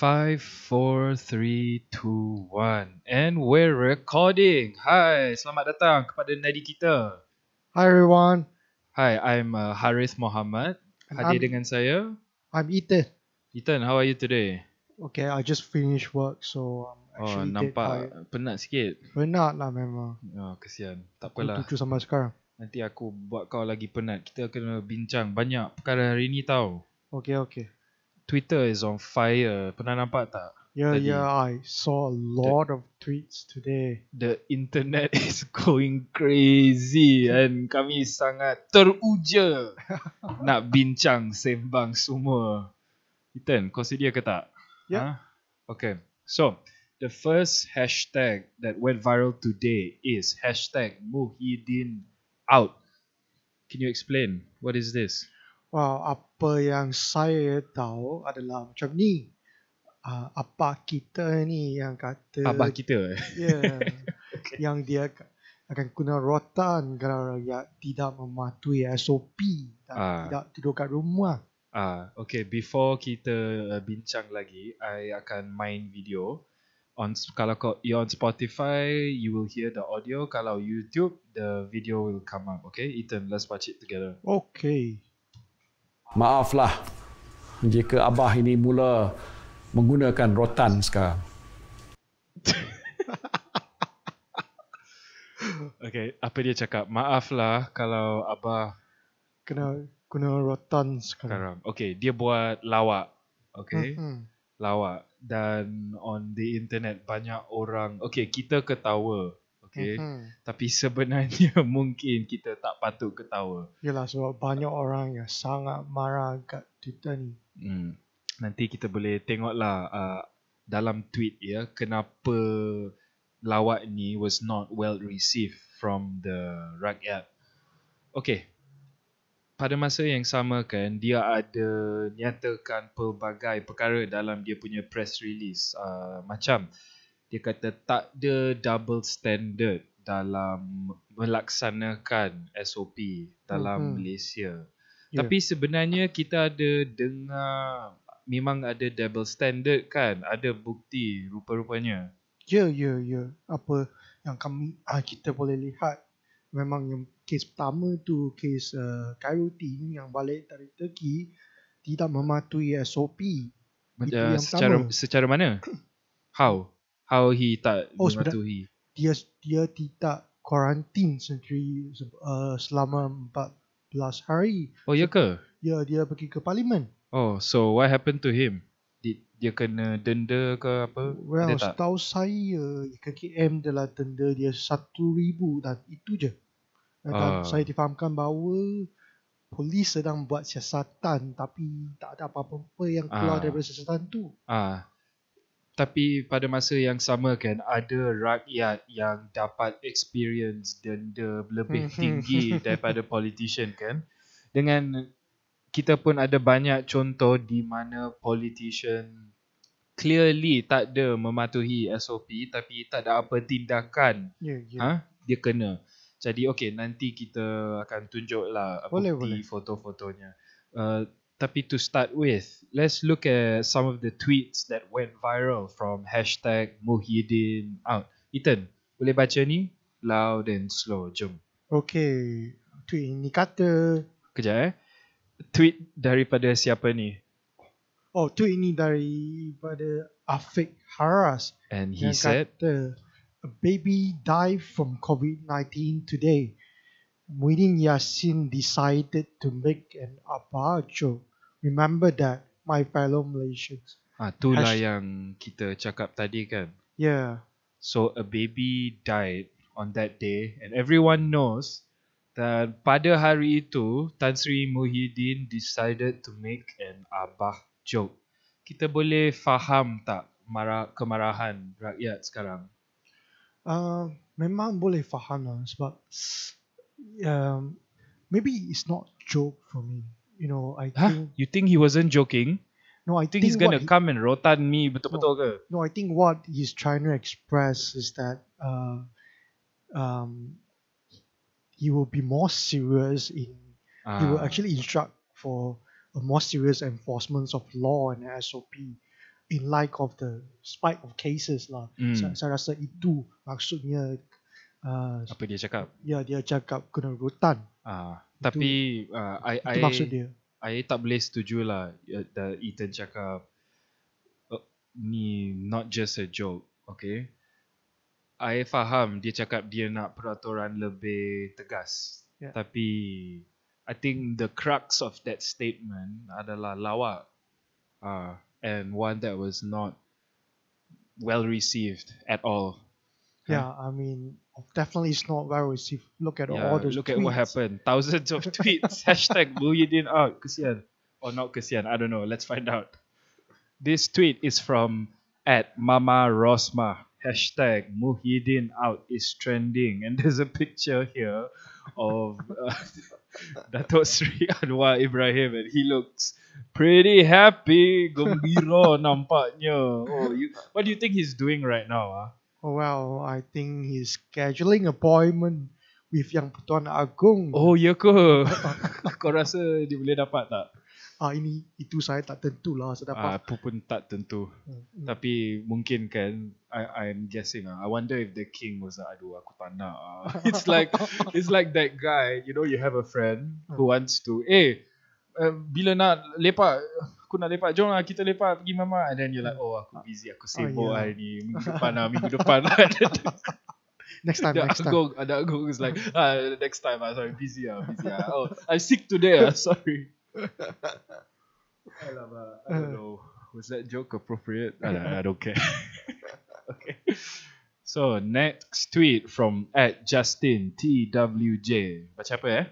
Five, four, three, two, one, and we're recording. Hi, selamat datang kepada nadi kita. Hi everyone, Hi, I'm uh, Harith Muhammad. And Hadir I'm- dengan saya. I'm Ethan. Ethan, how are you today? Okay, I just finished work, so I'm Oh, actually dead nampak tired. penat sikit. Penat lah memang. Oh, kesian. Tak apalah. tujuh sampai sekarang. Nanti aku buat kau lagi penat. Kita kena bincang banyak perkara hari ni tau. Okay, okay. Twitter is on fire. Pernah nampak tak? Yeah, Tadi. yeah, I saw a lot of tweets today. The internet is going crazy and kami sangat teruja nak bincang sembang semua. Ethan, kau sedia ke tak? Ya. Huh? Okay. So, the first hashtag that went viral today is hashtag Muhyiddin out. Can you explain? What is this? Wow, apa yang saya tahu adalah macam ni. Uh, apa kita ni yang kata Abah kita. yeah, Okay. yang dia ka- akan guna rotan kalau rakyat tidak mematuhi SOP dan Ah. tidak tidur kat rumah. Ah, okay. Before kita uh, bincang lagi, I akan main video. On kalau kau you're on Spotify, you will hear the audio. Kalau YouTube, the video will come up. Okay, Ethan, let's watch it together. Okay. Maaflah jika Abah ini mula menggunakan rotan sekarang. Okay, apa dia cakap? Maaflah kalau abah Kena guna rotan sekarang. sekarang. Okay, dia buat lawak. Okay, Hmm. lawak. Dan on the internet banyak orang. Okay, kita ketawa. Okay, Hmm. tapi sebenarnya mungkin kita tak patut ketawa. Yelah sebab banyak orang yang sangat marah kat Twitter ni. Hmm. Nanti kita boleh tengoklah uh, dalam tweet ya kenapa lawak ni was not well received from the rakyat. Okay. Pada masa yang sama kan dia ada nyatakan pelbagai perkara dalam dia punya press release. Uh, macam dia kata tak ada double standard dalam melaksanakan SOP dalam Mhm. Malaysia. Ya. Tapi sebenarnya kita ada dengar memang ada double standard kan? Ada bukti rupa-rupanya. Ya, ya, ya. Apa yang kami ah, kita boleh lihat memang yang kes pertama tu kes uh, Khairuddin yang balik dari Turki tidak mematuhi SOP. Uh, yang secara pertama. secara mana? How? How he tak Oh, mematuhi? Dia dia tidak kuarantin sendiri se- uh, selama 14 hari. Oh ya ke? Ya, dia pergi ke parlimen. Oh, so what happened to him? Did dia kena denda ke apa? Well, ada tak? setahu saya KKM telah denda dia satu ribu dan itu je. Dan Ah. saya difahamkan bahawa polis sedang buat siasatan tapi tak ada apa-apa yang keluar Ah. daripada siasatan tu. Ah. Tapi pada masa yang sama kan ada rakyat yang dapat experience denda lebih Mhm. tinggi daripada politician kan. Dengan kita pun ada banyak contoh di mana politician clearly tak ada mematuhi SOP tapi tak ada apa tindakan Ya, ya. ha dia kena. Jadi okey nanti kita akan tunjuklah Boleh, bukti boleh. foto-fotonya. Uh, tapi to start with, let's look at some of the tweets that went viral from hashtag Muhyiddin out. Ethan, boleh baca ni loud and slow. Jom. Okay, Tweet ini kata Kejap eh. Tweet daripada siapa ni? oh tweet ini daripada Afiq Haras And he said, kata a baby died from COVID-19 today. Muhyiddin Yassin decided to make an apa joke. Remember that, my fellow Malaysians. ah, itulah Hash- yang kita cakap tadi kan. Yeah. So a baby died on that day and everyone knows that pada hari itu Tan Sri Muhyiddin decided to make an abah joke. Kita boleh faham tak marah kemarahan rakyat sekarang? Uh, memang boleh faham lah sebab um, maybe it's not joke for me. You know, I Huh? think You think he wasn't joking? no, I think he's gonna he- come and rotan me betul-betul ke? No, I think what he's trying to express is that uh, um, he will be more serious in. He will Ah, actually instruct for a more serious enforcement of law and SOP. in light of the spike of cases lah. Hmm. Saya, saya rasa itu maksudnya uh, Apa dia cakap? ya dia cakap kena rotan. Ah, tapi uh, I Itu I maksud dia. I tak boleh setuju lah uh, the Ethan cakap uh, ni not just a joke, okay? I faham dia cakap dia nak peraturan lebih tegas. Yeah. Tapi I think the crux of that statement adalah lawak. Uh, and one that was not well received at all. Yeah, I mean definitely it's not well received. Look at Yeah, all those look at what happened. Thousands of tweets. Hashtag Muhyiddin out. Kesian. Or not kesian. I don't know. Let's find out. This tweet is from at Mama Rosma. Hashtag Muhyiddin out is trending. And there's a picture here of uh, Datuk Sri Anwar Ibrahim and he looks pretty happy. Gembira nampaknya. Oh, you, what do you think he's doing right now? Ah? Oh, well, I think he's scheduling appointment with Yang Pertuan Agong. Oh, ya ke? Kau rasa dia boleh dapat tak? Ah ini itu saya tak tentu lah saya Ah, dapat. Aku pun tak tentu. Hmm. Tapi mungkin kan I I'm guessing ah. I wonder if the king was like, aduh aku tak nak. ah." It's like it's like that guy, you know, you have a friend who wants to, eh, uh, bila nak lepak, aku nak lepak, jom lah kita lepak pergi mama. And then you're like, oh aku busy, aku sibuk yeah. hari ni. Minggu depan lah, minggu depan lah. Next time, The next time. Agong, the Agong is like, ah, next time, ah, sorry, busy ah, busy ah. Oh, I'm sick today ah, sorry. Alamak, I don't know. Was that joke appropriate? I don't, I don't care. okay. So next tweet from at Justin TWJ. Baca apa eh?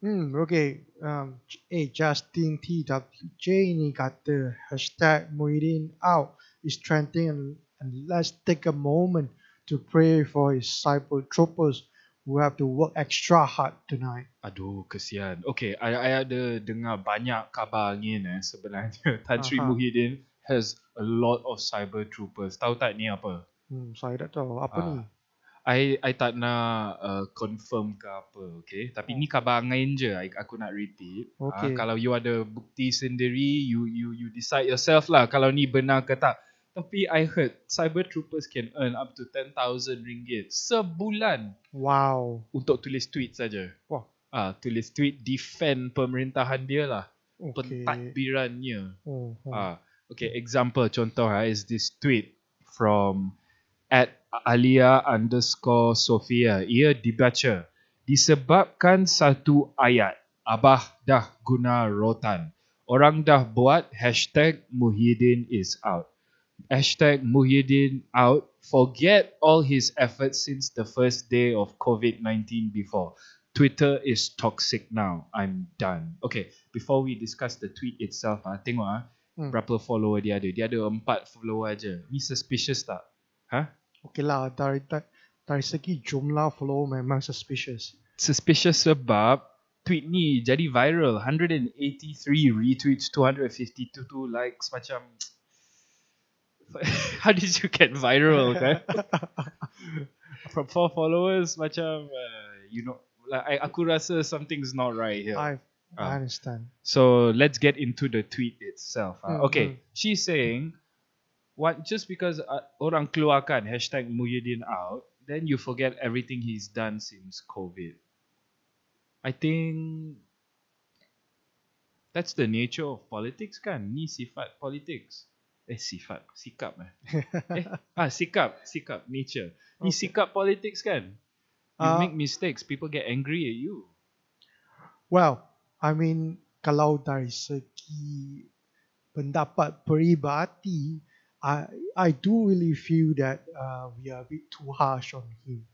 Hmm, okay. Um, eh, Justin TWJ ni kata hashtag Muhyiddin out is trending and, and let's take a moment to pray for his cyber troopers who have to work extra hard tonight. Aduh, kesian. Okay, I, I ada dengar banyak kabar angin eh sebenarnya. Tan Sri Aha. Muhyiddin has a lot of cyber troopers. Tahu tak ni apa? Hmm, saya tak tahu apa Ah, ni. I I tak nak uh, confirm ke apa, okay? Tapi ni kabar angin je, I, aku nak repeat. Ah, Okay. kalau you ada bukti sendiri, you you you decide yourself lah kalau ni benar ke tak. Tapi I heard cyber troopers can earn up to 10,000 ringgit sebulan Wow. untuk tulis tweet saja. Wah. Ah, tulis tweet defend pemerintahan dia lah, Okay. pentadbirannya. Oh, oh. Ah, okay, example contoh ah, is this tweet from at Alia underscore Sofia. Ia dibaca. Disebabkan satu ayat. Abah dah guna rotan. Orang dah buat hashtag Muhyiddin is out. Hashtag Muhyiddin out. Forget all his efforts since the first day of COVID-19 before. Twitter is toxic now. I'm done. Okay, before we discuss the tweet itself, ah, tengok ah, Hmm. berapa follower dia ada. Dia ada empat follower aja. Ni suspicious tak? Ha? Okay lah, dari, dari, segi jumlah follow memang suspicious. Suspicious sebab tweet ni jadi viral. 183 retweets, 252 likes macam How did you get viral kan? From four followers macam uh, you know like I, aku rasa something's not right here. I, Ah. I understand. So let's get into the tweet itself. ah. Mm, okay, mm. she's saying, what just because uh, orang keluarkan hashtag Muhyiddin out, then you forget everything he's done since COVID. I think that's the nature of politics kan. Ni sifat politics. Eh sifat, sikap eh. eh ah sikap, sikap, nature. Ni Okay. sikap politics kan. You Ah. make mistakes, people get angry at you. Well, I mean, kalau dari segi pendapat peribadi, I I do really feel that uh, we are a bit too harsh on him.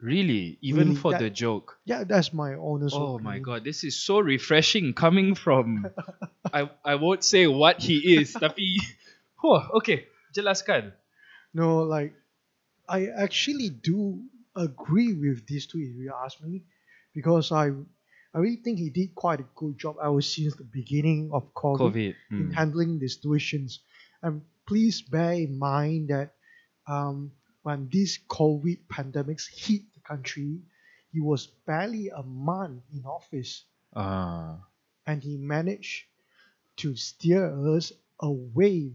Really, even Really, for that- the joke. Yeah, that's my honest Oh my opinion. god, this is so refreshing coming from I I won't say what he is, tapi oh, okay, jelaskan. No, like I actually do agree with this tweet. If you ask me, because I I really think he did quite a good job ever since the beginning of COVID, COVID. in Hmm. handling the situations. And please bear in mind that um, when this COVID pandemics hit the country, he was barely a month in office, Ah, and he managed to steer us away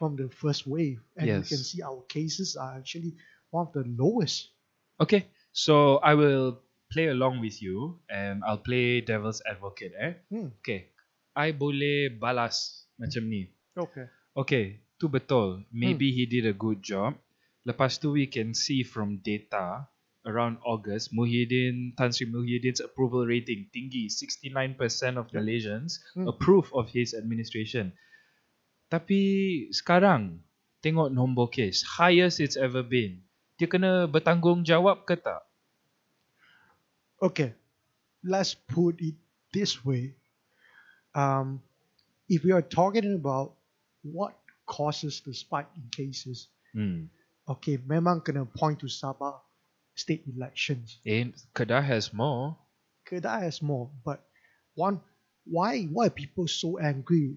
from the first wave, and you can see our cases are actually one of the lowest. Okay, so I will play along with you and I'll play devil's advocate eh. Hmm. Okay, I boleh balas macam ni. Okay. Okay, tu betul. Maybe he did a good job. Lepas tu we can see from data around August, Muhyiddin, Tan Sri Muhyiddin's approval rating tinggi. 69% of. Malaysians Hmm. approve of his administration. Tapi sekarang, tengok nombor kes, highest it's ever been. Dia kena bertanggungjawab ke tak? Okay, let's put it this way. Um, if we are talking about what causes the spike in cases, Hmm. okay, memang kena point to Sabah state elections. And Kedah has more. Kedah has more, but one, why why are people so angry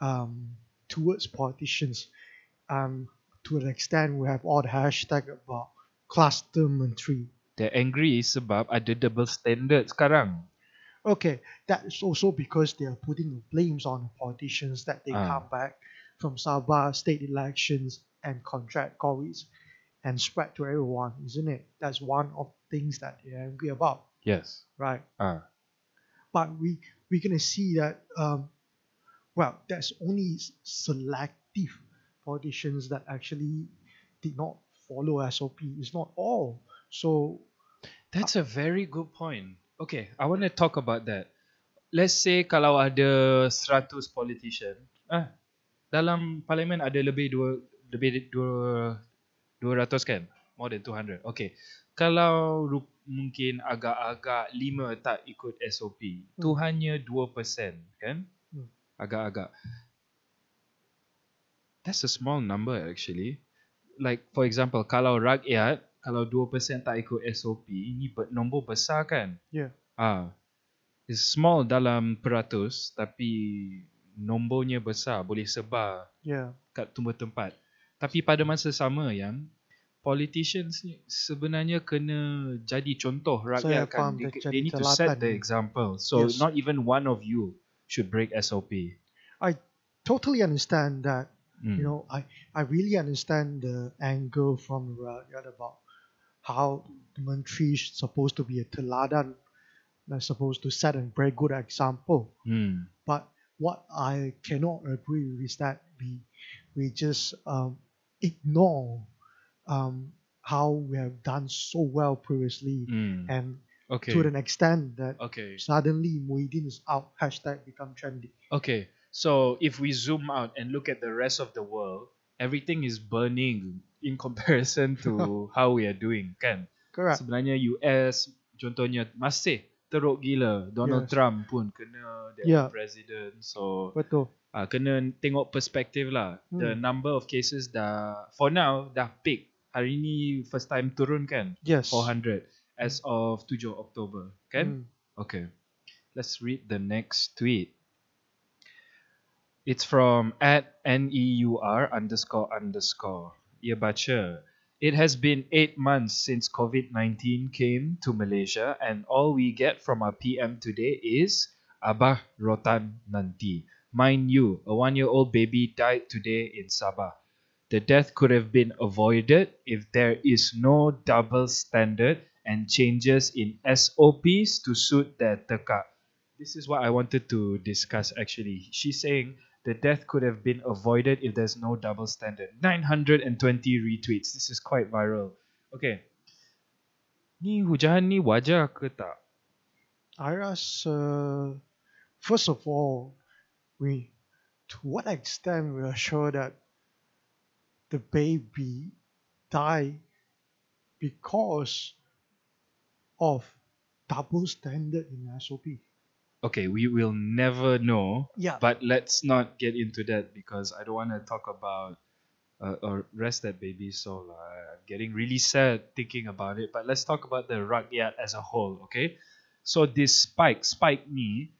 um, towards politicians? Um, to an extent, we have all the hashtag about cluster menteri. They're angry sebab ada double standard sekarang. Okay, that's also because they are putting the blames on the politicians that they Ah. come back from Sabah state elections and contract COVID and spread to everyone, isn't it? That's one of the things that they're angry about, Yes. right? Ah. But we we're gonna see that um, well, there's only selective politicians that actually did not follow SOP. It's not all. So That's a very good point. Okay, I want to talk about that. Let's say kalau ada 100 politician, ah, dalam parlimen ada lebih dua lebih dua 200 kan? More than 200. Okay. Kalau mungkin agak-agak 5 tak ikut SOP, tu hanya 2% kan? Hmm. Agak-agak. That's a small number actually. Like for example, kalau rakyat kalau 2% tak ikut SOP, ini ber- nombor besar kan? yeah, Ah. It's small dalam peratus tapi nombornya besar, boleh sebar yeah, kat tumbuh tempat. Tapi pada masa sama yang politicians ni sebenarnya kena jadi contoh rakyat Saya kan. faham They, dia they jadi need to set the example. So Yes. not even one of you should break SOP. I totally understand that. Mm. You know, I I really understand the angle from Rakyat about how the Menteri is supposed to be a teladan, they're supposed to set a very good example. Hmm. But what I cannot agree with is that we we just um, ignore um, how we have done so well previously, Hmm. and Okay. to an extent that Okay. suddenly Muhyiddin is out, hashtag become trendy. Okay, so if we zoom out and look at the rest of the world, everything is burning in comparison to how we are doing, kan? Correct. Sebenarnya US contohnya masih teruk gila. Donald Yes. Trump pun kena dia Yeah. president. So Betul. uh, kena tengok perspektif lah. The Hmm. number of cases dah for now dah peak. Hari ni first time turun kan? Yes. 400 as of 7 Oktober, kan? Mm. Okay. Let's read the next tweet. It's from at NEUR underscore underscore. Ia baca. It has been eight months since COVID 19 came to Malaysia, and all we get from our PM today is Abah Rotan Nanti. Mind you, a one year old baby died today in Sabah. The death could have been avoided if there is no double standard and changes in SOPs to suit their tekak. This is what I wanted to discuss actually. She's saying the death could have been avoided if there's no double standard. 920 retweets. This is quite viral. Okay. Ni hujan ni wajar ke tak? I rasa, uh, first of all, we, to what extent we are sure that the baby died because of double standard in SOP. Okay, we will never know. Yeah. But let's not get into that because I don't want to talk about uh, or rest that baby soul. Uh, I'm getting really sad thinking about it. But let's talk about the rakyat as a whole, okay? So this spike, spike ni,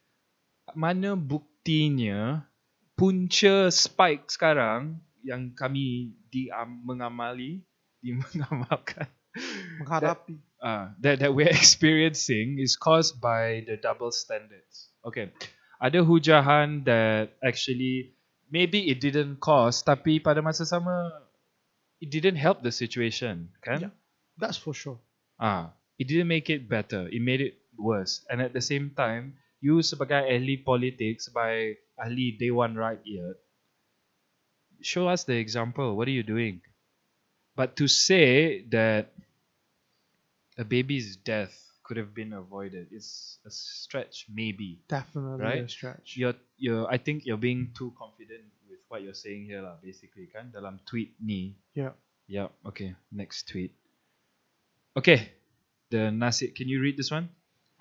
mana buktinya punca spike sekarang yang kami di um, mengamali, di mengamalkan Menghadapi. Uh, that that we're experiencing is caused by the double standards. Okay, ada hujahan that actually maybe it didn't cause tapi pada masa sama it didn't help the situation kan Yeah. That's for sure. ah it didn't make it better it made it worse and at the same time you sebagai ahli politik sebagai ahli Dewan Rakyat show us the example what are you doing but to say that a baby's death could have been avoided It's a stretch maybe Definitely Right? a stretch. you're you're I think you're being too confident with what you're saying here lah basically kan dalam tweet ni Yeah. yeah okay next tweet okay the nasi can you read this one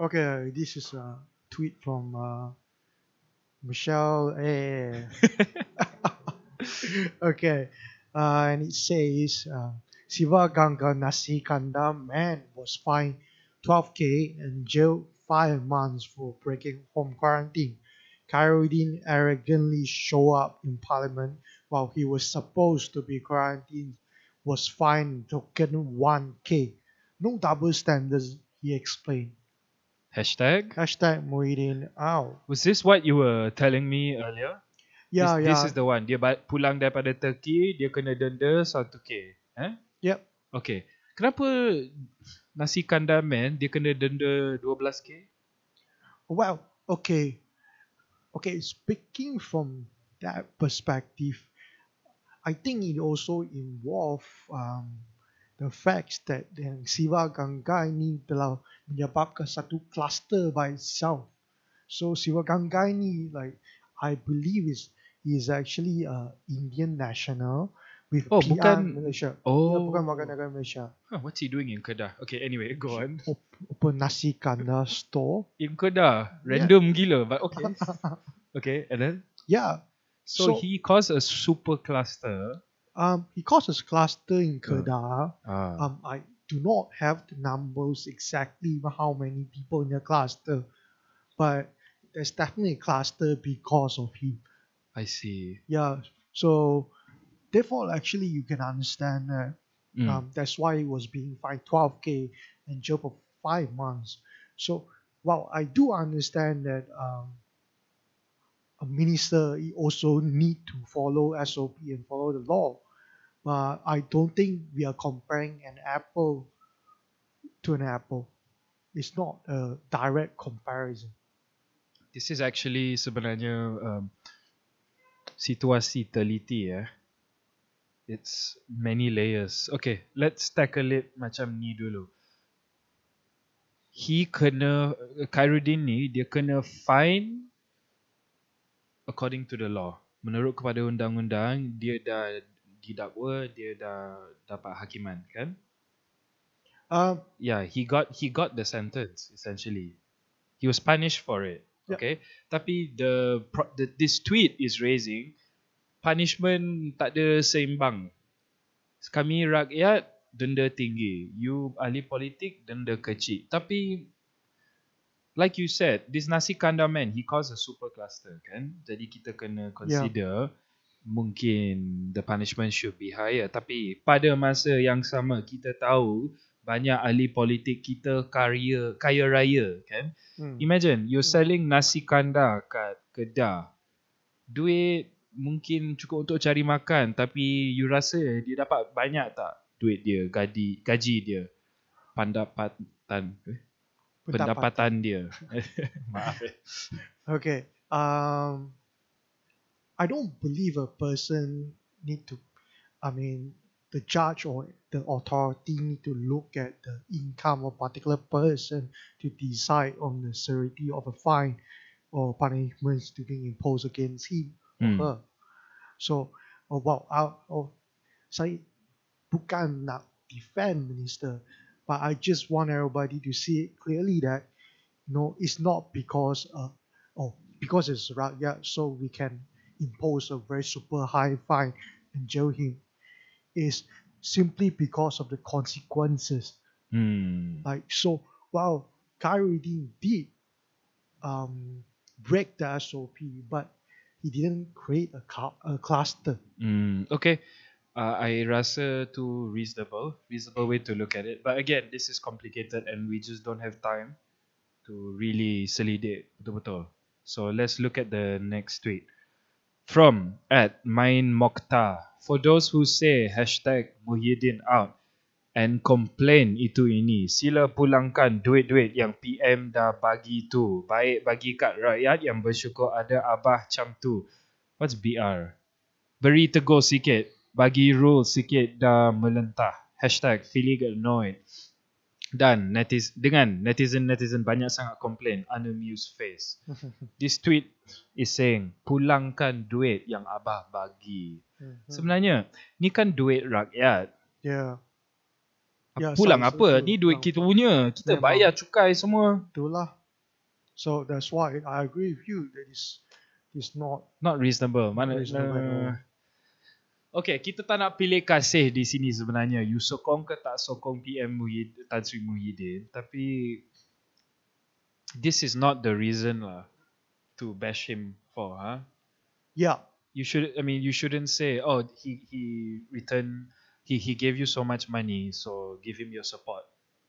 Okay, this is a tweet from uh, Michelle. Eh. okay, uh, and it says uh, Siva Ganga Nasi Kanda man was fined 12k and jailed five months for breaking home quarantine. Khairuddin arrogantly showed up in parliament while he was supposed to be quarantined, was fined token 1k. No double standards, he explained. hashtag Hashtag Muhyiddin out. was this what you were telling me earlier Yeah, this, yeah. this is the one dia pulang daripada Turkey dia kena denda 1k eh Yep. okay kenapa nasi kandar man dia kena denda 12k Well, okay. Okay, speaking from that perspective, I think it also involve um, the facts that yang Siva Ganga ini telah menyebabkan satu cluster by itself. So Siva Ganga ini, like I believe is is actually a Indian national with Oh, PR bukan- Malaysia. oh bukan warga negara Malaysia. Huh, what's he doing in Kedah okay anyway go on Open nasi kandar store. in Kedah random gila but okay okay and then Yeah. so, So- he caused a super cluster Um, he caused a cluster in Kedah. ah Um, I do not have the numbers exactly how many people in the cluster, but there's definitely a cluster because of him. I see Yeah. So therefore, actually, you can understand that. Mm. Um, that's why he was being fined 12k and jailed for five months. So while I do understand that um, a minister he also need to follow SOP and follow the law, but I don't think we are comparing an apple to an apple. It's not a direct comparison. this is actually sebenarnya um, situasi teliti ya. It's many layers. Okay, let's tackle it macam ni dulu. He kena Khairuddin ni dia kena fine according to the law. Menurut kepada undang-undang dia dah didakwa, dia dah dapat hakiman kan? Um, yeah, he got he got the sentence essentially. He was punished for it. Yeah. Okay, tapi the, the this tweet is raising punishment tak ada seimbang. Kami rakyat denda tinggi, you ahli politik denda kecil. Tapi like you said, this nasi kandar man he caused a super cluster kan. Jadi kita kena consider mungkin the punishment should be higher. Tapi pada masa yang sama kita tahu banyak ahli politik kita kaya kaya raya kan. hmm. Imagine you're selling nasi kandar kat Kedah. Duit mungkin cukup untuk cari makan tapi you rasa dia dapat banyak tak duit dia, gaji gaji dia, pendapatan eh? pendapatan dia. Maaf eh. Okay. Um, I don't believe a person need to. I mean, the judge or the authority need to look at the income of a particular person to decide on the severity of a fine or punishments to be imposed against him or Hmm. her. So, oh, wow, I, oh, say, bukan nak defend minister, but I just want everybody to see it clearly that no, it's not because uh, oh because it's rakyat, so we can impose a very super high fine and jail him. Is simply because of the consequences. Hmm. Like so, wow, Khairuddin did um, break the SOP, but he didn't create a, cl- a cluster. Hmm. Okay. Uh, I rasa tu reasonable, reasonable way to look at it. But again, this is complicated and we just don't have time to really solidate betul-betul. So let's look at the next tweet. From at Main Mokhtar. For those who say hashtag Muhyiddin out and complain itu ini, sila pulangkan duit-duit yang PM dah bagi tu. Baik bagi kat rakyat yang bersyukur ada abah macam tu. What's BR? Beri tegur sikit. Bagi rule sikit dah melentah. Hashtag feeling annoyed. Dan netiz dengan netizen-netizen banyak sangat komplain unamused face. This tweet is saying pulangkan duit yang abah bagi. Mhm. Sebenarnya ni kan duit rakyat. Ya, Ya, Pulang apa? setuju. Ni duit kita punya. Kita Memang. bayar cukai semua. itulah. So that's why I agree with you that is is not Not reasonable. Mana Reasonable all. Okay, kita tak nak pilih kasih di sini sebenarnya. You sokong ke tak sokong PM Muhyiddin, Tan Sri Muhyiddin. Tapi this is not the reason lah to bash him for. Huh? yeah. You should. I mean, you shouldn't say, "Oh, he he returned. He he gave you so much money, so give him your support."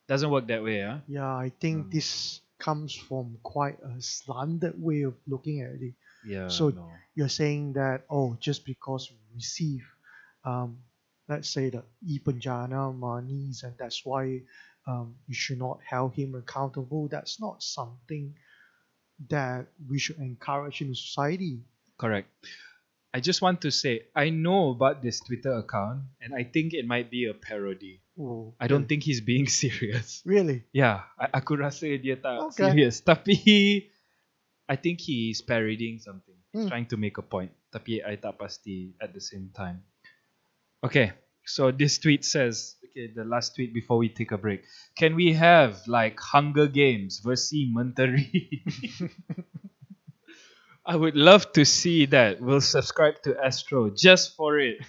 Doesn't work that way, huh? Yeah, I think Hmm. this comes from quite a slanted way of looking at it. Yeah. So- no. You're saying that oh, just because we receive, um, let's say the e-penjana monies, and that's why um, you should not hold him accountable. That's not something that we should encourage in society. Correct. I just want to say I know about this Twitter account, and I think it might be a parody. Oh, I don't think he's being serious. really. Yeah, I, aku rasa dia tak Okay. serious. Tapi I think he's parodying something, Hmm. trying to make a point. Tapi I tak pasti at the same time. Okay, so this tweet says, okay, the last tweet before we take a break. Can we have like Hunger Games versus Menteri? I would love to see that. We'll subscribe to Astro just for it.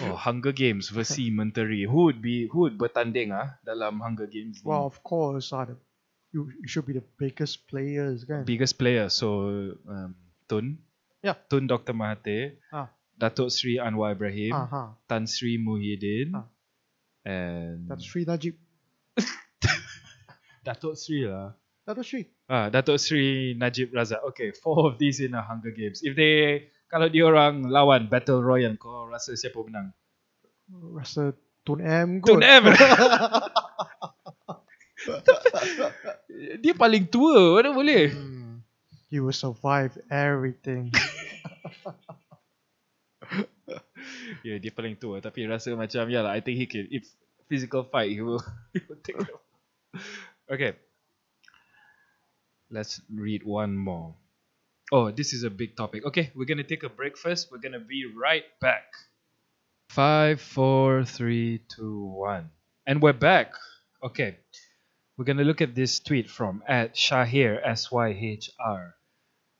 Oh, Hunger Games versus Menteri. Who would be who would bertanding ah dalam Hunger Games? ni? well, of course, are the you, you should be the biggest players, kan? biggest player. So um, Tun, Yeah. Tun Dr Mahathir, Ah. Datuk Sri Anwar Ibrahim, Aha. Tan Sri Muhyiddin, Ah. and That's Sri Najib. Datuk Sri lah. Dato Sri. Ah, Datuk Sri Najib Razak. Okay, four of these in a Hunger Games. If they kalau dia orang lawan Battle Royale, kau rasa siapa menang? Rasa Tun M kot. Tun M. dia paling tua, mana boleh? Hmm. He will survive everything. Yeah, dia paling tua tapi rasa macam ya lah. I think he can if physical fight he will he will take them. Okay. Let's read one more. Oh, this is a big topic. Okay, we're gonna take a break first. We're gonna be right back. Five, four, three, two, one, and we're back. Okay, we're gonna look at this tweet from at Shahir S Y H R.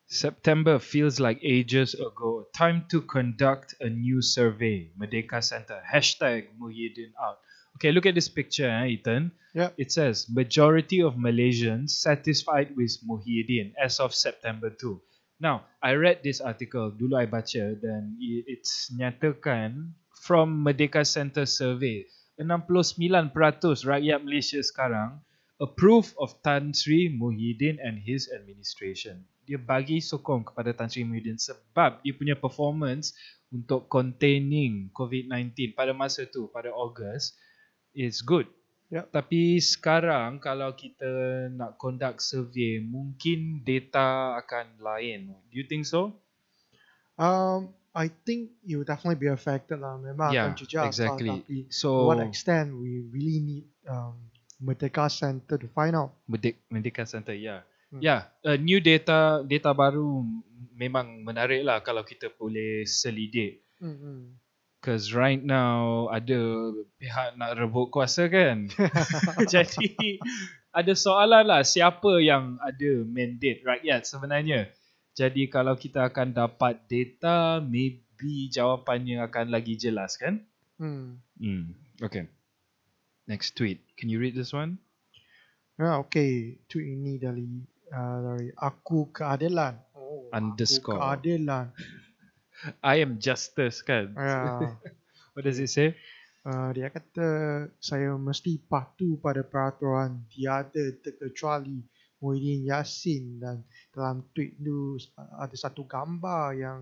September feels like ages ago. Time to conduct a new survey. Merdeka Center. Hashtag Muhyiddin out. Okay, look at this picture, eh, Ethan. Yep. It says majority of Malaysians satisfied with Muhyiddin as of September 2. Now, I read this article dulu I baca dan it's nyatakan from Merdeka Center survey 69% rakyat Malaysia sekarang approve of Tan Sri Muhyiddin and his administration. Dia bagi sokong kepada Tan Sri Muhyiddin sebab dia punya performance untuk containing COVID-19 pada masa tu, pada Ogos, is good. Yep. Tapi sekarang kalau kita nak conduct survey, mungkin data akan lain. Do you think so? Um, I think you will definitely be affected lah. Memang Yeah, akan jejak. exactly. Tapi to So, what extent we really need um, Merdeka Center to find out. Merdeka Center, ya. Hmm. Ya, uh, new data data baru memang menarik lah kalau kita boleh selidik. Mm-hmm. Because right now ada pihak nak rebut kuasa kan. Jadi ada soalan lah siapa yang ada mandate rakyat sebenarnya. Jadi kalau kita akan dapat data, maybe jawapannya akan lagi jelas kan? Hmm. Hmm. Okay. Next tweet. Can you read this one? Ya, okay. Tweet ini dari uh, dari aku keadilan. Oh, Underscore. Aku keadilan. I am justice kan? Ya. What does it say? Uh, dia kata saya mesti patuh pada peraturan tiada terkecuali Muhyiddin Yassin dan dalam tweet tu uh, ada satu gambar yang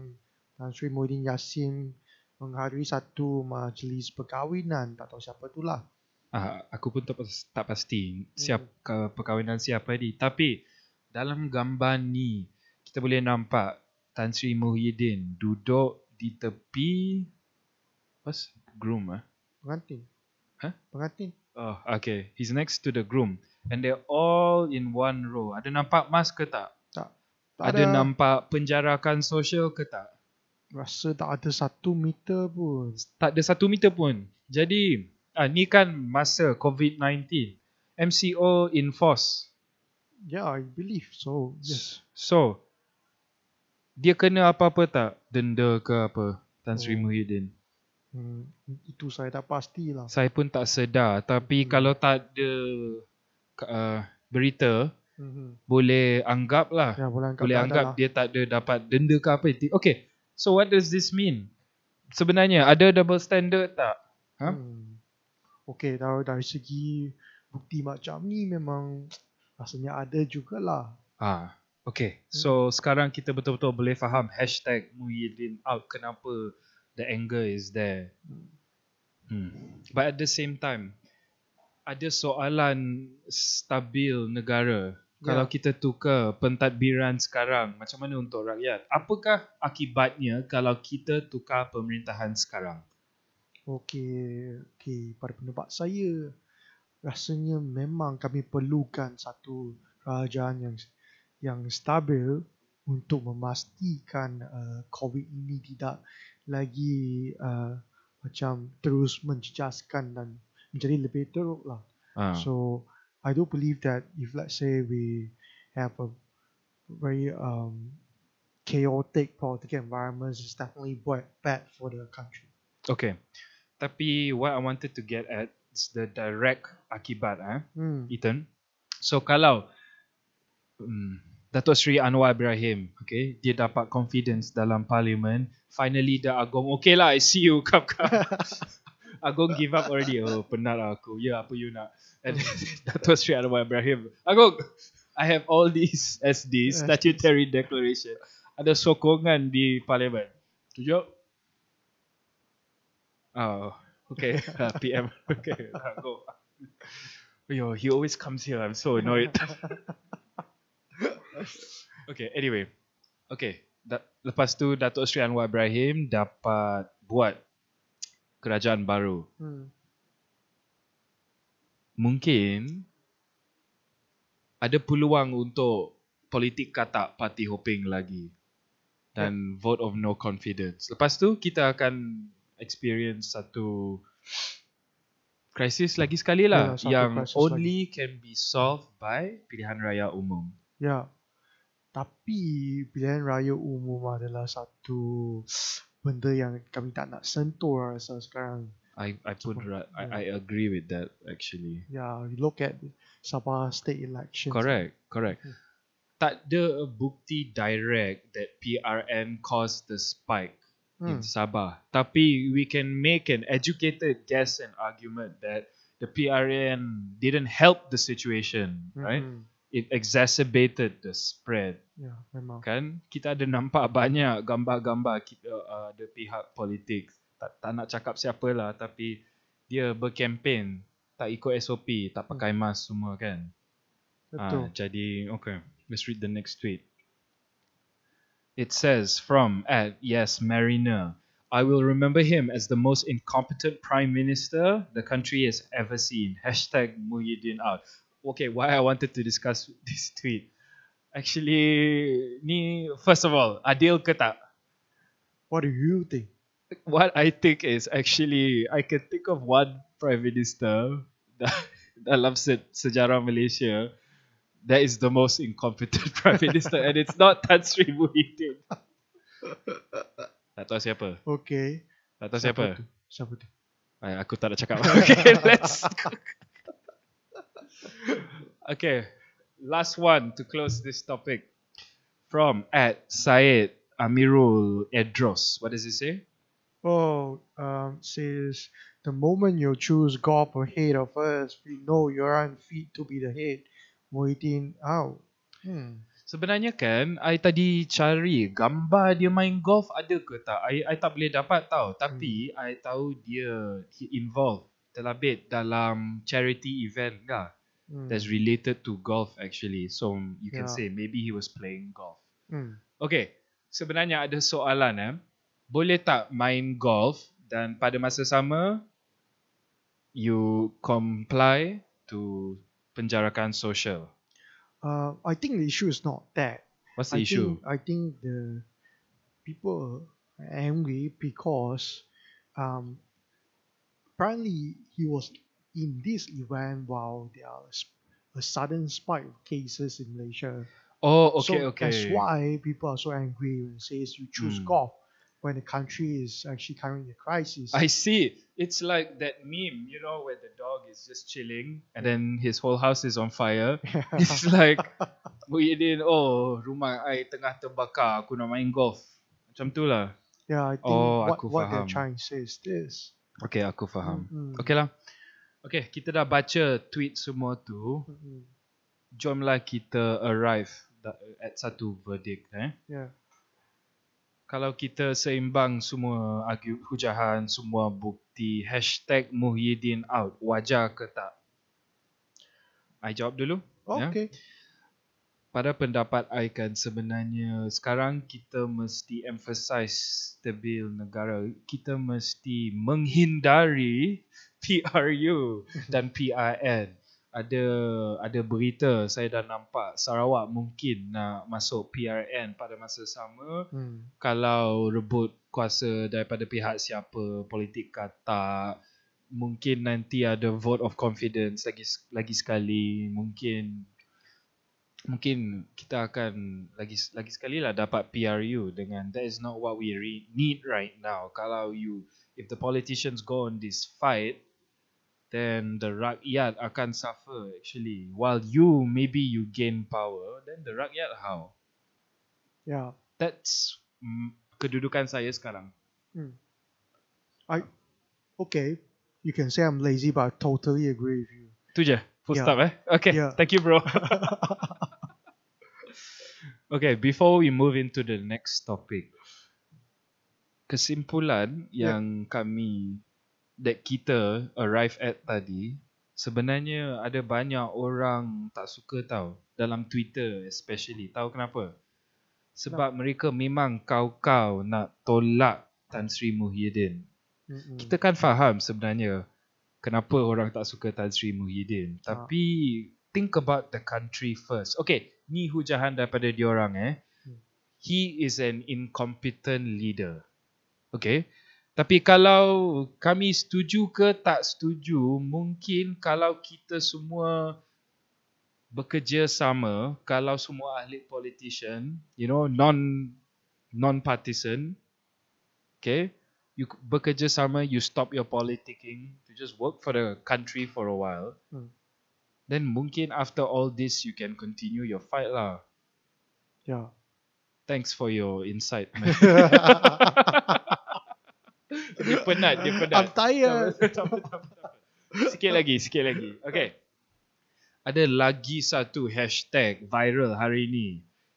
Tan Sri Muhyiddin Yassin menghadiri satu majlis perkahwinan tak tahu siapa tu lah. Ah, aku pun tak, tak pasti siap ke perkahwinan siapa ni. Tapi dalam gambar ni kita boleh nampak Tan Sri Muhyiddin duduk di tepi apa? Groom ah. Pengantin. Hah? Pengantin. Oh, okay. He's next to the groom and they're all in one row. Ada nampak mas ke tak? Tak. tak ada, nampak penjarakan sosial ke tak? Rasa tak ada satu meter pun. Tak ada satu meter pun. Jadi, ah, ni kan masa COVID-19. MCO in force. Yeah, I believe so. Yes. So, dia kena apa-apa tak? Denda ke apa? Tan Sri Oh. Muhyiddin. Hmm, itu saya tak pastilah. Saya pun tak sedar. Tapi Hmm. kalau tak ada uh, berita, Hmm. boleh anggap lah. Ya, boleh anggap boleh tak anggap lah. dia tak ada dapat denda ke apa. Okay, so what does this mean? Sebenarnya ada double standard tak? Ha? Hmm. Okay, dari, dari segi bukti macam ni memang rasanya ada jugalah. Ah, okay. Hmm. So sekarang kita betul-betul boleh faham hashtag Muhyiddin out. Kenapa the anger is there. Hmm. But at the same time, ada soalan stabil negara. Kalau Ya. kita tukar pentadbiran sekarang, macam mana untuk rakyat? Apakah akibatnya kalau kita tukar pemerintahan sekarang? Okey, okey. Pada pendapat saya, rasanya memang kami perlukan satu kerajaan yang yang stabil untuk memastikan uh, COVID ini tidak lagi uh, macam terus menjejaskan dan menjadi lebih teruk lah. Ah. So I do believe that if let's say we have a very um, chaotic political environment, it's definitely bad bad for the country. Okay. Tapi what I wanted to get at is the direct akibat, eh, Hmm. Ethan. So kalau um, Datuk Seri Anwar Ibrahim, okay, dia dapat confidence dalam parlimen, finally dah Agong, okay lah, I see you, come come. Agong give up already. Oh, penat lah aku. Ya, apa you nak? And Datuk Seri Anwar Ibrahim, Agong, I have all these SDs, statutory declaration. Ada sokongan di parlimen. Tunjuk. Oh, okay. Uh, PM. Okay, uh, go. Yo, he always comes here. I'm so annoyed. Okay, anyway. Okay, da- lepas tu Datuk Seri Anwar Ibrahim dapat buat kerajaan baru. Hmm. Mungkin ada peluang untuk politik katak parti hopping lagi dan vote of no confidence. Lepas tu kita akan experience satu krisis lagi sekali lah satu yang only can be solved by pilihan raya umum. Ya. Tapi pilihan raya umum adalah satu benda yang kami tak nak sentuh rasa sekarang. I I ra- I, I agree with that actually. Ya, we look at Sabah state elections. Correct, correct. Hmm. Tak ada bukti direct that PRN caused the spike in Hmm. Sabah. Tapi we can make an educated guess and argument that the PRN didn't help the situation, right? It exacerbated the spread. Ya, memang. Kan kita ada nampak banyak gambar-gambar kita uh, ada pihak politik tak, tak nak cakap siapa lah tapi dia berkempen tak ikut SOP, tak pakai mask semua kan. Betul. Ah, jadi, okay. Let's read the next tweet. It says from at yes Mariner. I will remember him as the most incompetent prime minister the country has ever seen. Hashtag Muhyiddin out. Okay, why I wanted to discuss this tweet. Actually, ni first of all, adil ke tak? What do you think? What I think is actually I can think of one prime minister da- dalam se- sejarah Malaysia that is the most incompetent prime minister and it's not Tan Sri Muhyiddin. tak tahu siapa. Okay. Tak tahu siapa. tu? Siapa tu? Ay, aku tak nak cakap. okay, let's. Okay, last one to close this topic from at Syed Amirul Edros. What does it say? Oh, um, says the moment you choose golf ahead of us, we know you're unfit to be the head. Muhyiddin out. Hmm. Sebenarnya kan, I tadi cari gambar dia main golf ada ke tak? I, I tak boleh dapat tau. Tapi I tahu dia he involved terlebih dalam charity event lah. Hmm. That's related to golf actually. So you can Yeah. say maybe he was playing golf. Hmm. Okay, sebenarnya ada soalan eh. Boleh tak main golf dan pada masa sama you comply to penjarakan sosial? Uh, I think the issue is not that. What's the I issue? Think, I think the people are angry because um, apparently he was in this event while there are a sudden spike of cases in Malaysia. Oh, okay, so okay. That's why people are so angry when it says you choose Hmm. golf when the country is actually carrying a crisis. I see. It's like that meme, you know, where the dog is just chilling and then his whole house is on fire. It's like, Muhyiddin, oh, rumah I tengah terbakar, aku nak main golf. Macam tu lah. yeah, I think Oh, what, what they're trying to say is this. Okay, aku faham. Mm, Okay lah. Okay, kita dah baca tweet semua tu. mm, mm. Jomlah kita arrive at satu verdict eh. Yeah. Kalau kita seimbang semua argu- hujahan, semua bukti, hashtag Muhyiddin out, wajar ke tak? I jawab dulu. Ya. Okay. Pada pendapat I kan sebenarnya sekarang kita mesti emphasize stabil negara. Kita mesti menghindari PRU dan PRN. Ada ada berita saya dah nampak Sarawak mungkin nak masuk PRN pada masa sama Mm. kalau rebut kuasa daripada pihak siapa politik kata mungkin nanti ada vote of confidence lagi lagi sekali mungkin mungkin kita akan lagi lagi sekali lah dapat PRU dengan that is not what we re- need right now kalau you if the politicians go on this fight then the rakyat akan suffer actually while you maybe you gain power then the rakyat how Yeah. that's mm, kedudukan saya sekarang Mm. I okay. You can say I'm lazy, but I totally agree with you. tu je full Yeah. stop eh okay Yeah. thank you bro okay before we move into the next topic kesimpulan Yeah. yang kami that kita arrive at tadi sebenarnya ada banyak orang tak suka tau dalam Twitter especially tahu kenapa sebab mereka memang kau-kau nak tolak Tan Sri Muhyiddin kita kan faham sebenarnya kenapa orang tak suka Tan Sri Muhyiddin. Ah. Tapi think about the country first. Okay, ni hujahan daripada diorang eh. Hmm. He is an incompetent leader. Okay. Tapi kalau kami setuju ke tak setuju, mungkin kalau kita semua bekerja sama, kalau semua ahli politician, you know, non non partisan, okay, you bekerja sama, you stop your politicking to just work for the country for a while. Hmm. Then mungkin after all this, you can continue your fight lah. Yeah. Thanks for your insight. man. dia penat, dia penat. I'm tired. Sikit lagi, sikit lagi. Okay. Ada lagi satu hashtag viral hari ini.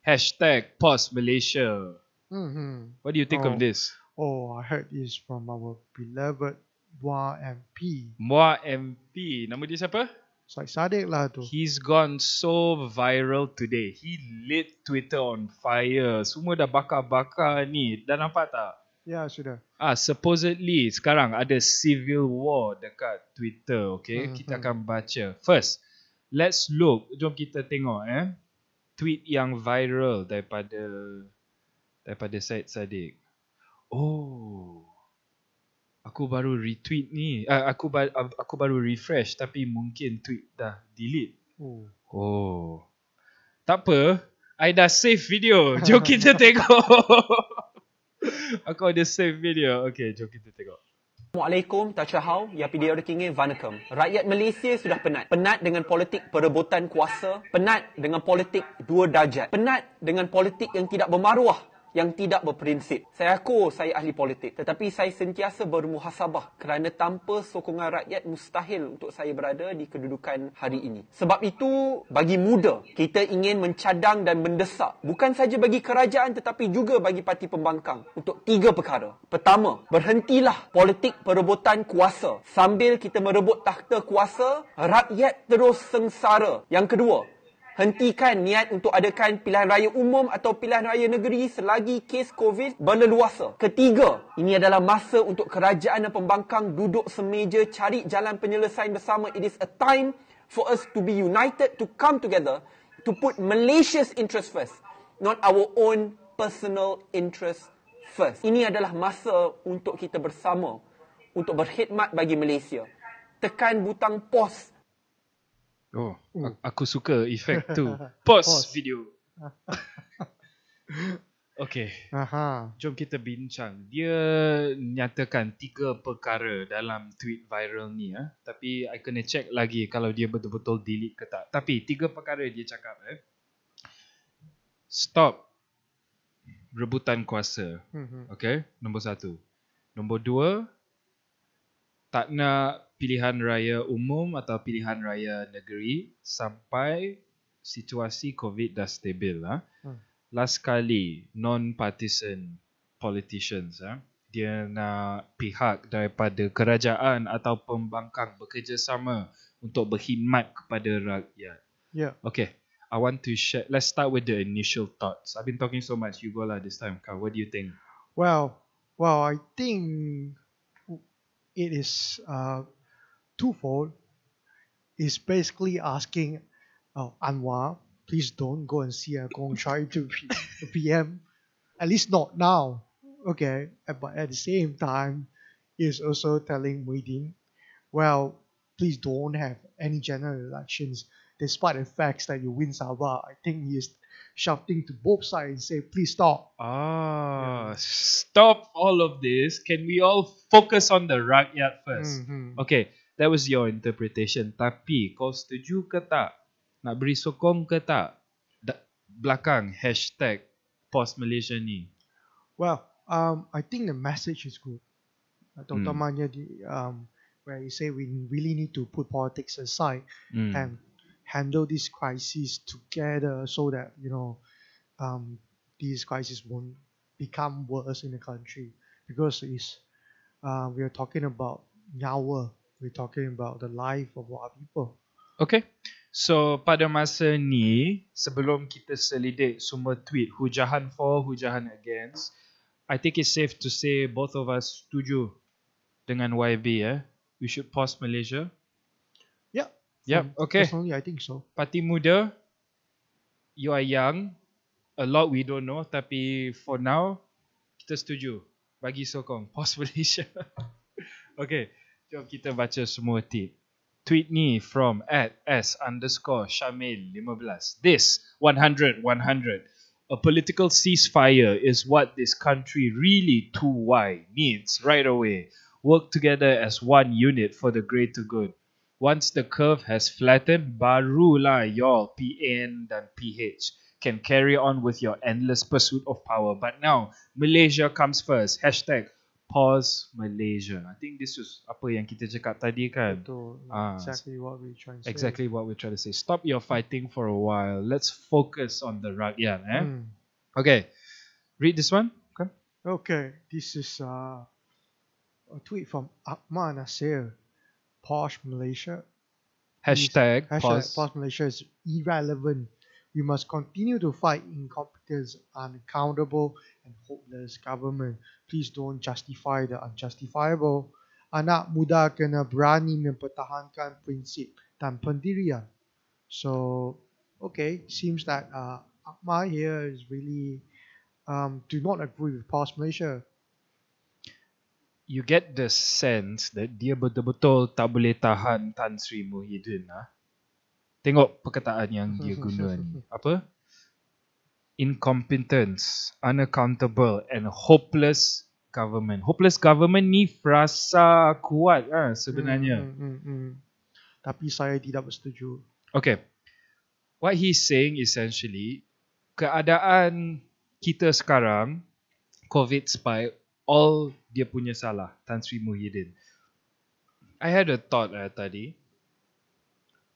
Hashtag Pause Malaysia. mm-hmm. What do you think Oh. of this? Oh, I heard this from our beloved Wah MP. Mua MP. Nama dia siapa? Syed Saddiq lah tu. He's gone so viral today. He lit Twitter on fire. Semua dah bakar-bakar ni. Dah nampak tak? Ya, sudah. Ah, supposedly sekarang ada civil war dekat Twitter, okay? Hmm, Kita hmm. akan baca. First, let's look. Jom kita tengok eh. Tweet yang viral daripada daripada Syed Saddiq. Oh. Aku baru retweet ni. Uh, aku ba- aku baru refresh tapi mungkin tweet dah delete. Oh. Oh. Tak apa. I dah save video. Jom kita tengok. Aku ada save video. Okay, jom kita tengok. Assalamualaikum, Tachahau, Ya PDR Kingi Vanakem. Rakyat Malaysia sudah penat. Penat dengan politik perebutan kuasa. Penat dengan politik dua darjat. Penat dengan politik yang tidak bermaruah. Yang tidak berprinsip. Saya aku saya ahli politik tetapi saya sentiasa bermuhasabah kerana tanpa sokongan rakyat mustahil untuk saya berada di kedudukan hari ini. Sebab itu bagi muda kita ingin mencadang dan mendesak bukan saja bagi kerajaan tetapi juga bagi parti pembangkang untuk tiga perkara. Pertama, berhentilah politik perebutan kuasa. Sambil kita merebut takhta kuasa, rakyat terus sengsara. Yang kedua, hentikan niat untuk adakan pilihan raya umum atau pilihan raya negeri selagi kes COVID berleluasa. Ketiga, ini adalah masa untuk kerajaan dan pembangkang duduk semeja cari jalan penyelesaian bersama. It is a time for us to be united, to come together, to put Malaysia's interest first, not our own personal interest first. Ini adalah masa untuk kita bersama untuk berkhidmat bagi Malaysia. Tekan butang pause Oh, a- aku suka efek tu. Pause, Pause. video. okay, Aha. jom kita bincang. Dia nyatakan tiga perkara dalam tweet viral ni. ah. Tapi I kena check lagi kalau dia betul-betul delete ke tak. Tapi tiga perkara dia cakap. Eh. Stop rebutan kuasa. Mhm. Okay, nombor satu. Nombor dua, tak nak pilihan raya umum atau pilihan raya negeri sampai situasi COVID dah stabil. Ha? Hmm. Last kali, non-partisan politicians. Ha? Dia nak pihak daripada kerajaan atau pembangkang bekerjasama untuk berkhidmat kepada rakyat. Yeah. Okay, I want to share. Let's start with the initial thoughts. I've been talking so much. You go lah this time. Kau, what do you think? Well, well, I think it is uh, twofold. It's basically asking oh, Anwar, please don't go and see a Gong try to PM. At least not now. Okay. But at the same time, is also telling Muhyiddin, well, please don't have any general elections despite the facts that you win Sabah. I think he is shouting to both sides and say, please stop. Ah, stop all of this. Can we all focus on the rakyat first? Mhm. Okay, that was your interpretation. Tapi kau setuju ke tak? Nak beri sokong ke tak? Da- belakang hashtag post Malaysia ni. Well, um, I think the message is good. Hmm. Terutamanya di um, where you say we really need to put politics aside Hmm. and handle this crisis together so that you know um, these crises won't become worse in the country because it's uh, we are talking about nyawa. We're talking about the life of our people. Okay. So pada masa ni sebelum kita selidik semua tweet hujahan for hujahan against I think it's safe to say both of us setuju dengan YB eh. We should pause Malaysia. Yeah. Um, okay. Personally, I think so. Parti muda you are young. A lot we don't know tapi for now kita setuju. Bagi sokong pause Malaysia. okay. Jom kita baca semua tweet. Tweet ni from at s underscore shamil 15. This 100 100. A political ceasefire is what this country really too wide needs right away. Work together as one unit for the greater good. Once the curve has flattened, barulah y'all PN dan PH can carry on with your endless pursuit of power. But now, Malaysia comes first. Hashtag pause Malaysia. I think this is apa yang kita cakap tadi kan. To Ah, exactly what we're trying to say. Exactly what we're trying to say. Stop your fighting for a while. Let's focus on the rakyat. Eh? Mm. Okay. Read this one. Okay. Okay, this is uh, a tweet from Akmal Nasir, Posh Malaysia. Hashtag, Hashtag pause. Posh Malaysia is irrelevant. We must continue to fight incompetence, unaccountable, and hopeless government. Please don't justify the unjustifiable. Anak muda kena berani mempertahankan prinsip dan pendirian. So, okay, seems that uh, Akmal here is really um, do not agree with Posh Malaysia. you get the sense that dia betul-betul tak boleh tahan Tan Sri Muhyiddin ah. Tengok perkataan yang dia guna ni. Apa? Incompetence, unaccountable and hopeless government. Hopeless government ni frasa kuat ah sebenarnya. Hmm, hmm, hmm, hmm. Tapi saya tidak bersetuju. Okay. What he's saying essentially, keadaan kita sekarang COVID spike all dia punya salah Tan Sri Muhyiddin. I had a thought uh, tadi.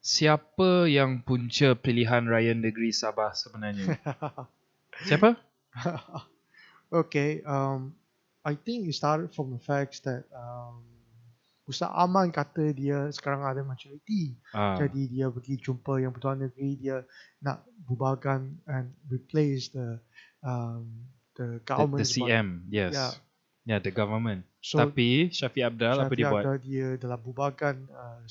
Siapa yang punca pilihan raya negeri Sabah sebenarnya? Siapa? okay, um, I think it started from the facts that um, Ustaz Aman kata dia sekarang ada maturity. Ah, Jadi dia pergi jumpa yang Perdana Negeri dia nak bubarkan and replace the um, the the, government. the CM, yes. Yeah. Yeah, the government. So Tapi Syafiq Abdal apa Syafiq dia buat? Abdal dia dalam bubarkan uh.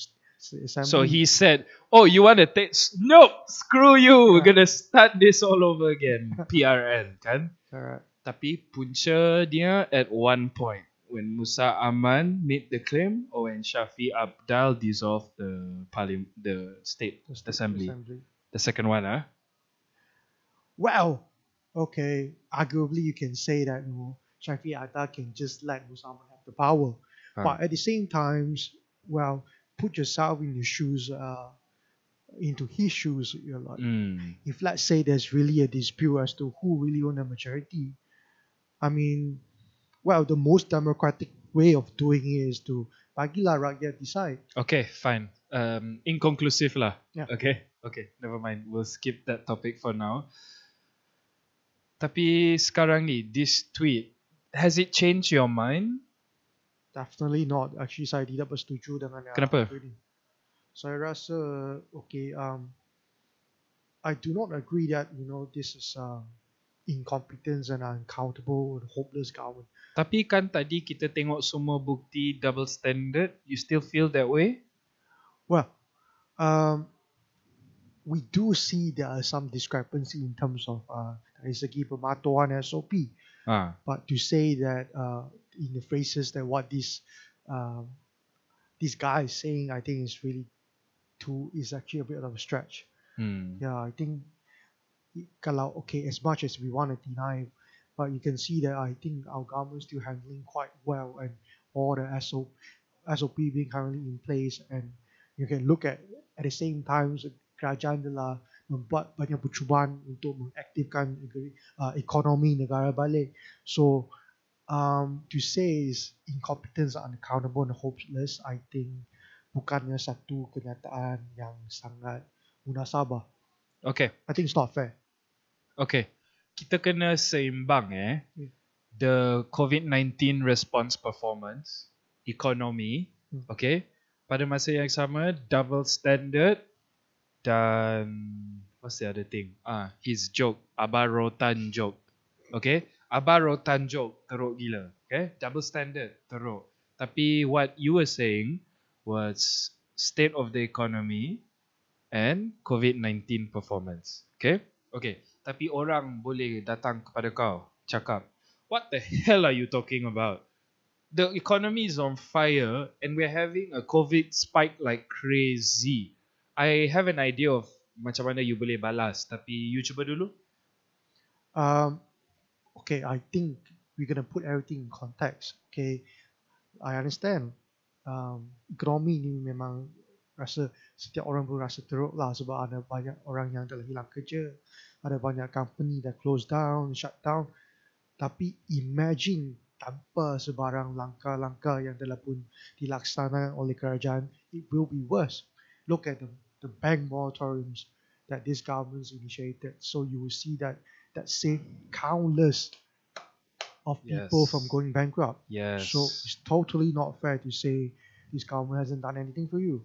So he said, "Oh, you want to take? Nope, screw you. We're gonna start this all over again." PRN kan? Correct. Tapi punca dia at one point when Musa Aman made the claim or when Shafi Abdal dissolved the parliament, the state The state assembly. assembly. The second one, ah. Well, okay, arguably you can say that you know, Shafi Atta can just let Musa Aman have the power. Ah. But at the same times, well, put yourself in the shoes, uh, into his shoes. You're like, Mm. if let's say there's really a dispute as to who really own the majority, I mean, well, the most democratic way of doing it is to bagilah rakyat decide. Okay, fine. Um, inconclusive lah. Yeah. Okay, okay. Never mind. We'll skip that topic for now. Tapi sekarang ni, this tweet, has it changed your mind? Definitely not. Actually, saya tidak bersetuju dengan yang Kenapa? itu ini. Saya rasa, okay, um, I do not agree that you know this is uh, incompetence and uncountable and hopeless government. Tapi kan tadi kita tengok semua bukti double standard, you still feel that way? Well, um, we do see there are some discrepancy in terms of uh, dari segi pematuhan SOP. Ah, But to say that uh, in the phrases that what this um, this guy is saying, I think is really too is actually a bit of a stretch. hmm. Yeah, I think kalau okay, as much as we want to deny, but you can see that I think our government still handling quite well and all the SOP, SOP being currently in place and you can look at at the same time kerajaan telah membuat banyak percubaan untuk mengaktifkan uh, ekonomi negara balik. So um, to say is incompetence, unaccountable and hopeless, I think bukannya satu kenyataan yang sangat munasabah. Okay, I think it's not fair. okay. Kita kena seimbang eh. The COVID-19 response performance, economy, Hmm. okay. Pada masa yang sama, double standard dan what's the other thing? Ah, his joke, Abah Rotan joke. Okay, Abah Rotan joke teruk gila. Okay, double standard teruk. Tapi what you were saying was state of the economy and COVID-19 performance. Okay, okay. Tapi orang boleh datang kepada kau cakap, what the hell are you talking about? The economy is on fire and we're having a COVID spike like crazy. I have an idea of macam mana you boleh balas tapi you cuba dulu. Um, okay, I think we're gonna put everything in context. Okay, I understand. Um, ekonomi ni memang rasa setiap orang pun rasa teruk lah sebab ada banyak orang yang telah hilang kerja, ada banyak company that close down, shut down. Tapi imagine tanpa sebarang langkah-langkah yang telah pun dilaksanakan oleh kerajaan, it will be worse. Look at the, the bank moratoriums that this government's initiated. So you will see that that saved countless of people Yes. from going bankrupt. Yes. So it's totally not fair to say this government hasn't done anything for you.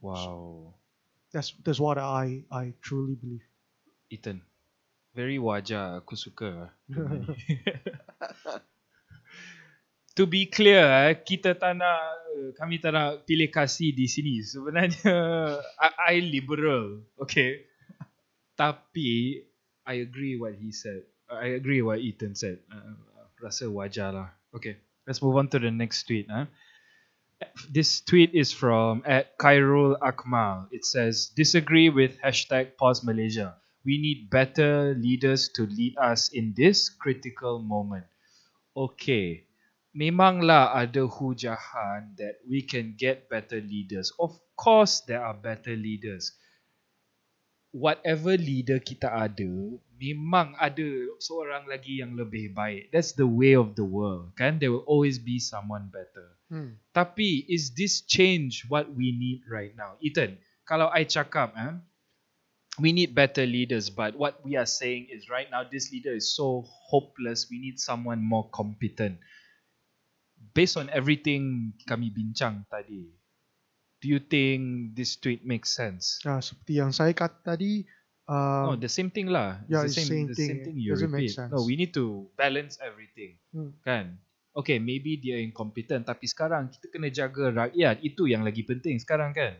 wow. That's that's what I I truly believe. Ethan. Very wajar aku suka. to be clear, eh, kita tak nak, kami tak nak pilih kasih di sini. Sebenarnya, I, I liberal, okay? Tapi, I agree what he said. I agree what Ethan said. Uh, rasa wajar lah. Okay, let's move on to the next tweet. Huh? This tweet is from at Khairul Akmal. It says, disagree with hashtag pause Malaysia. We need better leaders to lead us in this critical moment. Okay, memanglah ada hujahan that we can get better leaders. Of course there are better leaders. Whatever leader kita ada, memang ada seorang lagi yang lebih baik. That's the way of the world. Kan there will always be someone better. Hmm. Tapi is this change what we need right now? Ethan, kalau I cakap eh, we need better leaders but what we are saying is right now this leader is so hopeless we need someone more competent. Based on everything kami bincang tadi, do you think this tweet makes sense? Ya, seperti yang saya kata tadi, uh, no, the same thing lah. yeah, it's the it's same, same the same thing. thing you Doesn't make repeat. sense. No, we need to balance everything. Hmm. Kan? Okay, maybe dia incompetent tapi sekarang kita kena jaga rakyat. Itu yang lagi penting sekarang kan?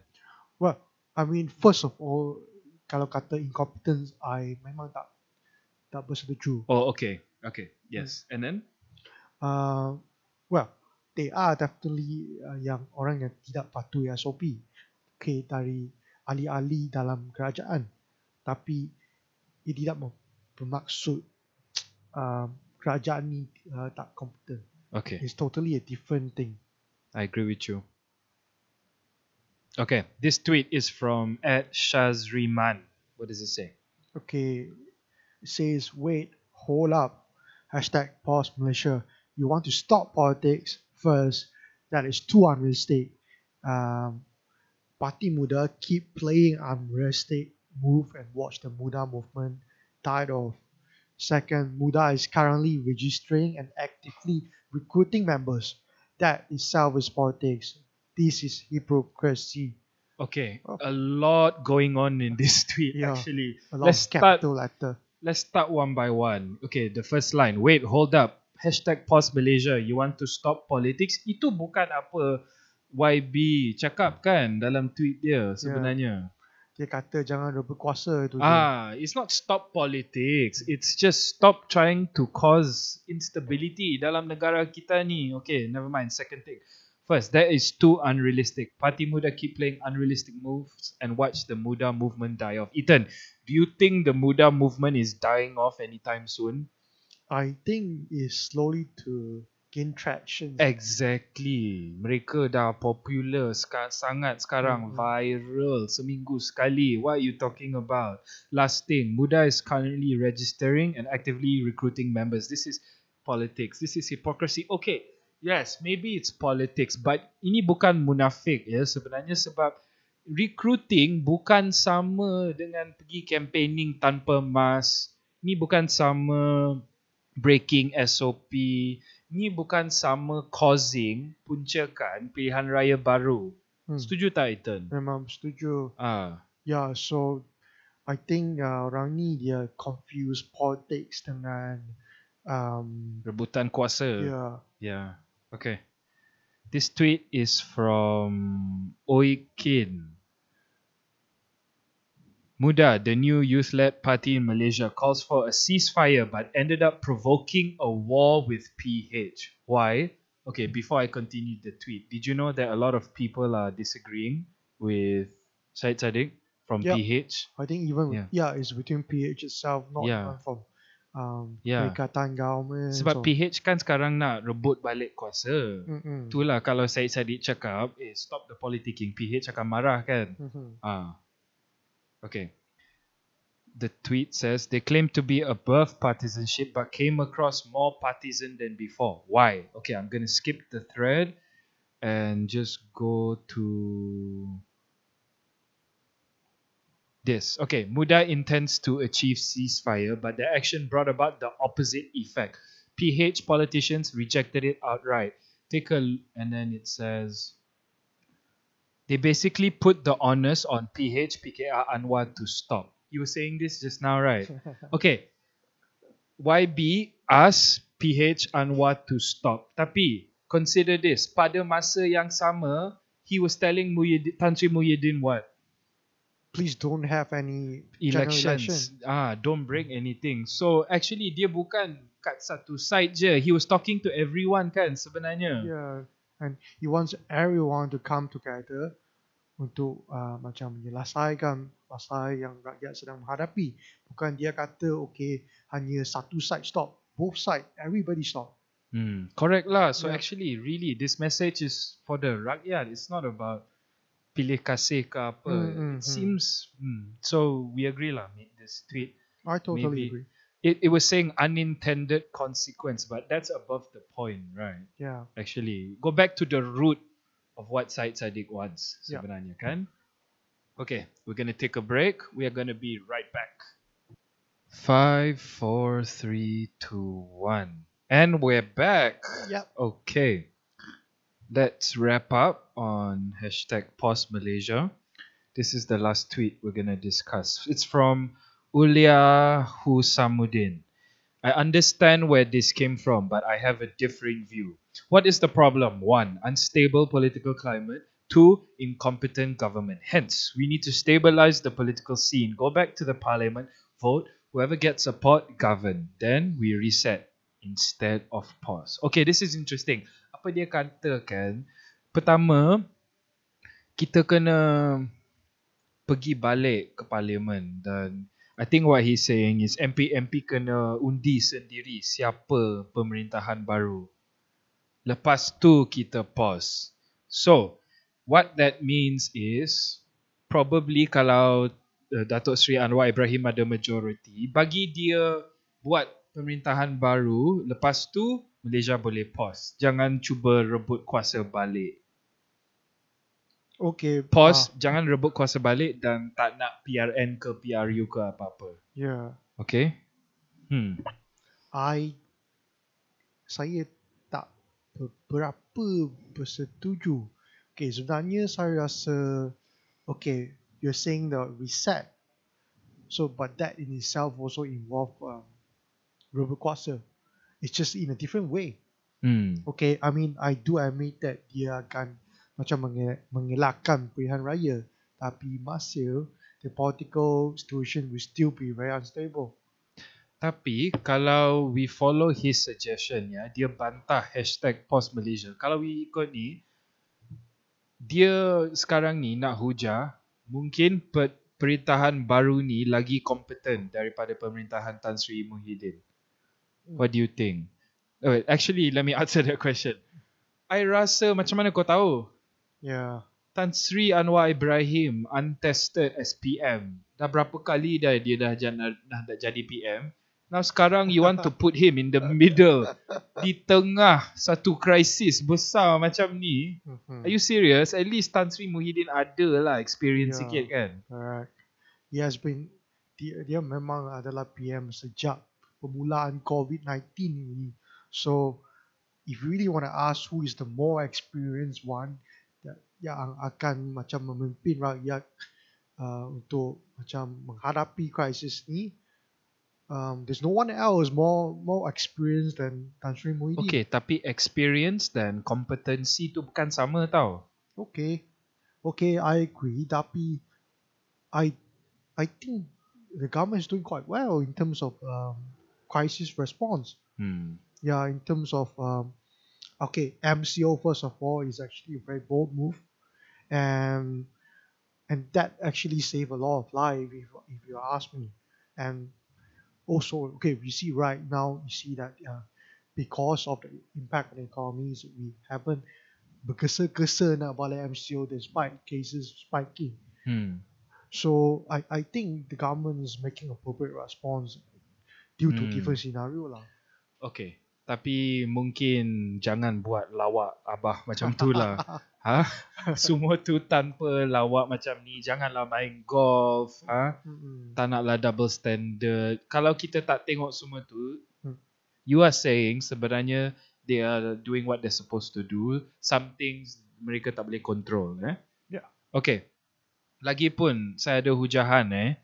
well, I mean, first of all, kalau kata incompetence, I memang tak tak bersetuju. Oh, okay. Okay. Yes. And then? Uh, well, they are definitely uh, yang orang yang tidak patuhi SOP. Okay, dari ahli-ahli dalam kerajaan. Tapi ia tidak bermaksud uh, kerajaan ni uh, tak kompeten. Okay. It's totally a different thing. I agree with you. Okay. This tweet is from at Shazriman. What does it say? Okay, it says, wait, hold up. Hashtag pause Malaysia. You want to stop politics first. That is too unrealistic. Um, Parti Muda keep playing unrealistic move and watch the Muda movement died off. Second, Muda is currently registering and actively recruiting members. That itself is politics. This is hypocrisy. Okay. Oh. A lot going on in this tweet Yeah. actually. A lot Let's of start capital letter. Let's start one by one. Okay, the first line. Wait, hold up. Hashtag pause Malaysia. You want to stop politics? Itu bukan apa YB cakap kan dalam tweet dia sebenarnya. Dia kata jangan rebut kuasa tu. je. Ah, it's not stop politics. It's just stop trying to cause instability dalam negara kita ni. Okay, never mind. Second thing. First, that is too unrealistic. Parti Muda keep playing unrealistic moves and watch the Muda movement die off. Ethan, do you think the Muda movement is dying off anytime soon? I think is slowly to gain traction. Exactly. Mereka dah popular ska- sangat sekarang. Mhm. Viral. Seminggu sekali. What are you talking about? Last thing. Muda is currently registering and actively recruiting members. This is politics. This is hypocrisy. Okay. Yes, maybe it's politics. But ini bukan munafik ya sebenarnya sebab recruiting bukan sama dengan pergi campaigning tanpa mask. Ni bukan sama breaking SOP. Ni bukan sama causing puncakan pilihan raya baru. Hmm. Setuju tak Ethan? Memang setuju. Ah, Yeah, so I think uh, orang ni dia confuse politics dengan um, rebutan kuasa. yeah, Yeah. Okay. This tweet is from Oi Kin. Muda, the new youth-led party in Malaysia, calls for a ceasefire but ended up provoking a war with PH. Why? Okay, before I continue the tweet, did you know that a lot of people are disagreeing with Syed Saddiq from Yeah. PH? I think even Yeah. yeah, it's between PH itself, not Yeah. even from um, Yeah. Perikatan Government. Sebab so, PH kan sekarang nak rebut balik kuasa. Mm-mm. Itulah kalau Syed Saddiq cakap, eh stop the politicking, PH akan marah kan? Mhm. Ah. Okay. The tweet says they claim to be above partisanship but came across more partisan than before. Why? Okay, I'm to skip the thread and just go to this. Okay, Muda intends to achieve ceasefire, but the action brought about the opposite effect. PH politicians rejected it outright. Take a and then it says they basically put the onus on PH PKR Anwar to stop. You were saying this just now, right? Okay. YB asked PH Anwar to stop. Tapi consider this, pada masa yang sama, he was telling Muhyiddin, Tan Sri Muhyiddin what? Please don't have any Elections. election. Ah, don't bring anything. So actually dia bukan kat satu side je. He was talking to everyone kan sebenarnya. Yeah, and he wants everyone to come together untuk uh, macam menyelesaikan masalah yang rakyat sedang menghadapi. Bukan dia kata okay hanya satu side stop, both side, everybody stop. Hmm, correct lah. So Yeah. actually, really, this message is for the rakyat. It's not about pilih kasih ke apa. Hmm, hmm, it hmm. seems. Hmm. So we agree lah. Made this tweet. I totally Maybe- agree. It, it was saying unintended consequence, but that's above the point, right? Yeah. Actually, go back to the root of what Syed Sadiq wants Yeah. sebenarnya kan? Okay, we're gonna take a break. We are gonna be right back. Five, four, three, two, one, and we're back. Yep. Okay. Let's wrap up on hashtag pause Malaysia. This is the last tweet we're gonna discuss. It's from Ulia Husamuddin. I understand where this came from, but I have a differing view. What is the problem? One, unstable political climate. Two, incompetent government. Hence, we need to stabilize the political scene. Go back to the parliament, vote. Whoever gets support, govern. Then we reset instead of pause. Okay, this is interesting. Apa dia katakan? Pertama, kita kena pergi balik ke parlimen dan I think what he's saying is MP-MP kena undi sendiri siapa pemerintahan baru. Lepas tu kita pause. So, what that means is probably kalau uh, Datuk Seri Anwar Ibrahim ada majority, bagi dia buat pemerintahan baru, lepas tu Malaysia boleh pause. Jangan cuba rebut kuasa balik. Okay. Pause, ah, jangan rebut kuasa balik dan tak nak PRN ke PRU ke apa-apa. yeah. Okay? Hmm. I saya tak ber- berapa bersetuju. Okay, sebenarnya saya rasa okay, you're saying the reset. So, but that in itself also involve um, rebut kuasa. It's just in a different way. Hmm. Okay, I mean, I do admit that dia akan macam menge- mengelakkan pilihan raya. Tapi masih, the political situation will still be very unstable. Tapi kalau we follow his suggestion ya, dia bantah hashtag pause Malaysia. Kalau we ikut ni, dia sekarang ni nak hujah, mungkin pe- pemerintahan baru ni lagi kompeten daripada pemerintahan Tan Sri Muhyiddin. What do you think? Oh, actually, let me answer that question. I rasa macam mana kau tahu? Yeah. Tan Sri Anwar Ibrahim untested as PM. Dah berapa kali dah dia dah, dah, dah jadi PM. Now sekarang you want to put him in the middle. Di tengah satu krisis besar macam ni. Mhm. Are you serious? At least Tan Sri Muhyiddin ada lah experience Yeah. sikit kan. Alright. He has been dia, dia memang adalah PM sejak permulaan COVID-19 ini. So if you really want to ask who is the more experienced one yang akan macam memimpin rakyat uh, untuk macam menghadapi krisis ni um, there's no one else more more experienced than Tan Sri Muhyiddin. Okay, tapi experience dan kompetensi tu bukan sama tau. Okay. Okay, I agree. Tapi I I think the government is doing quite well in terms of um, crisis response. Hmm. Yeah, in terms of um, okay, MCO first of all is actually a very bold move, and and that actually saved a lot of life if if you ask me. And also, okay, we see right now you see that uh, because of the impact on the economies, we haven't bergesa-gesa nak balik MCO despite cases spiking. Hmm. So I, I think the government is making appropriate response due to Hmm. different scenario lah. Okay. Tapi mungkin jangan buat lawak abah macam tu lah. ha? Semua tu tanpa lawak macam ni. Janganlah main golf. Ha? Tak naklah double standard. Kalau kita tak tengok semua tu, Hmm. you are saying sebenarnya they are doing what they're supposed to do. Some things mereka tak boleh control. Eh? Yeah. Okay. Lagipun saya ada hujahan eh.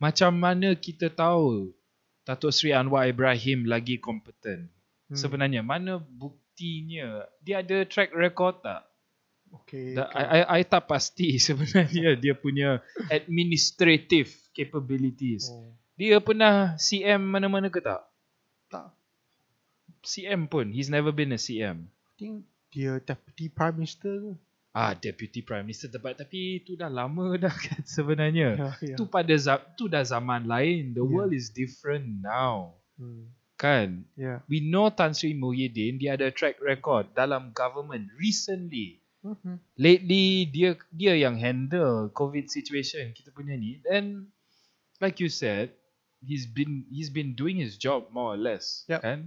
Macam mana kita tahu Datuk Seri Anwar Ibrahim lagi kompeten? Hmm. Sebenarnya mana buktinya? Dia ada track record tak? Okay. Da, okay. I, I, I tak pasti sebenarnya dia punya administrative capabilities. oh, Dia pernah CM mana-mana ke tak? tak. CM pun. He's never been a CM. I think dia deputy prime minister ke? Ah, Deputy Prime Minister tepat. Tapi tu dah lama dah kan sebenarnya. Ya, ya. Tu pada tu dah zaman lain. The Yeah. world is different now. Hmm. Kan? Yeah. We know Tan Sri Muhyiddin, dia ada track record dalam government recently. Mhm. lately dia dia yang handle covid situation kita punya ni and like you said he's been he's been doing his job more or less, Yep. kan?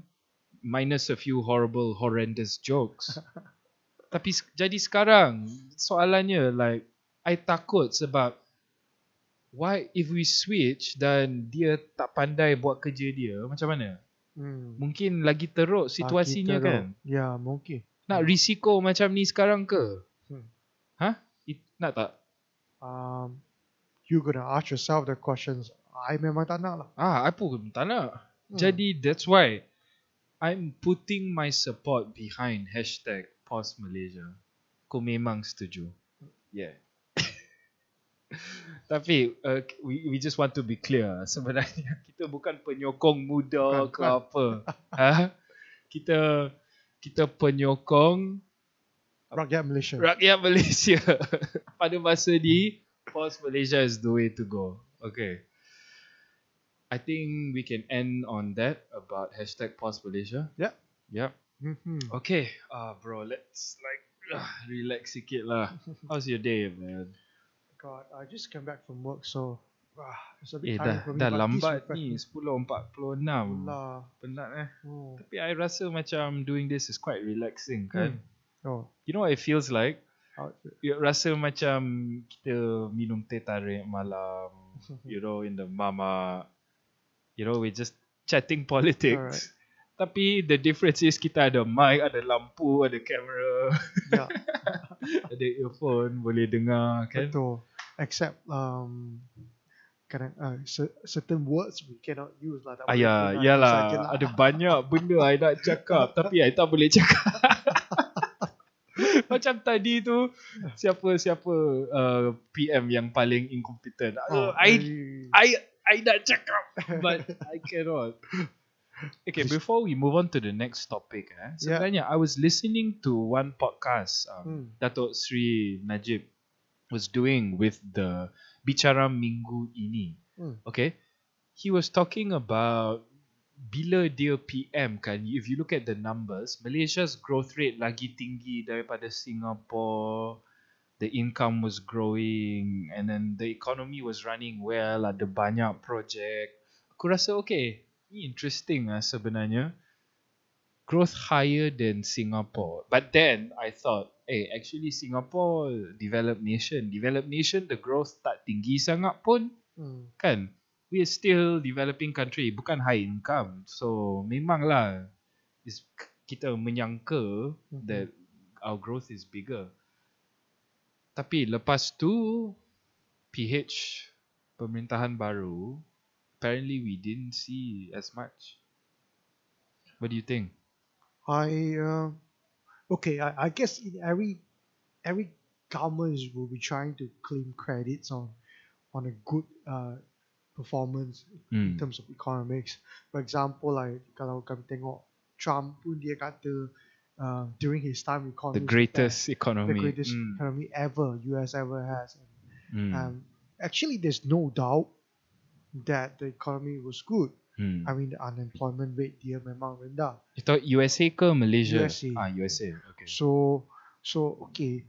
Minus a few horrible, horrendous jokes. Tapi jadi sekarang soalannya like I takut sebab why if we switch dan dia tak pandai buat kerja dia macam mana? Hmm. Mungkin lagi teruk situasinya Ah, kita kan? Ya, mungkin. Nak risiko macam ni sekarang ke? Hmm. Hah? It, nak tak? Um, you gonna ask yourself the questions. I memang tak nak lah. Ah, I pun tak nak. Hmm. Jadi that's why I'm putting my support behind hashtag pause Malaysia. Kau memang setuju. Yeah. Tapi uh, we we just want to be clear. Sebenarnya kita bukan penyokong muda Bukan, ke apa. ha? Kita kita penyokong Rakyat Malaysia. rakyat Malaysia. Pada masa ni, pause Malaysia is the way to go. Okay. I think we can end on that about hashtag pause Malaysia. Yeah. Yep. Mhm. Okay. Ah, bro, let's like ah, relax sikit lah. How's your day, man? God, I just came back from work, so ah, it's a bit Eh, tiring dah, for me. dah lambat ni. me. 10.46. Lah. Penat eh. Oh. Tapi I rasa macam doing this is quite relaxing kan. Hmm. Oh. You know what it feels like? You rasa macam kita minum teh tarik malam, you know, in the mama, you know, we just chatting politics. Alright. Tapi the difference is kita ada mic, ada lampu, ada kamera, yeah, ada earphone, boleh dengar kan. betul. Except um, kadang uh, cer- certain words we cannot use lah. Tak Ayah, guna, yalah, lah. ada banyak benda I nak cakap tapi I tak boleh cakap. Macam tadi tu siapa siapa uh, PM yang paling incompetent. Oh, Oh, I very- I I nak cakap but I cannot. Okay, before we move on to the next topic, eh, sebenarnya I was listening to one podcast um, Hmm. Datuk Sri Najib was doing with the Bicara Minggu ini. Hmm. Okay, he was talking about bila dia PM kan, if you look at the numbers, Malaysia's growth rate lagi tinggi daripada Singapore. The income was growing and then the economy was running well, ada banyak project. Aku rasa okay, interesting lah sebenarnya. Growth higher than Singapore. But then I thought, eh actually Singapore developed nation. Developed nation the growth tak tinggi sangat pun Hmm. kan we are still developing country bukan high income so memanglah is kita menyangka Mhm. that our growth is bigger tapi lepas tu PH pemerintahan baru apparently we didn't see as much what do you think I uh, okay. I, I guess in every every government will be trying to claim credits on on a good uh, performance in hmm. terms of economics. For example, like kalau kami tengok Trump pun dia kata uh, during his time the economy was greatest the, economy the greatest Hmm. economy ever US ever has. Hmm. Um, actually, there's no doubt that the economy was good. Hmm. I mean, the unemployment rate dia memang rendah. Thought USA ke Malaysia? USA. Ah USA. Okay. So so okay,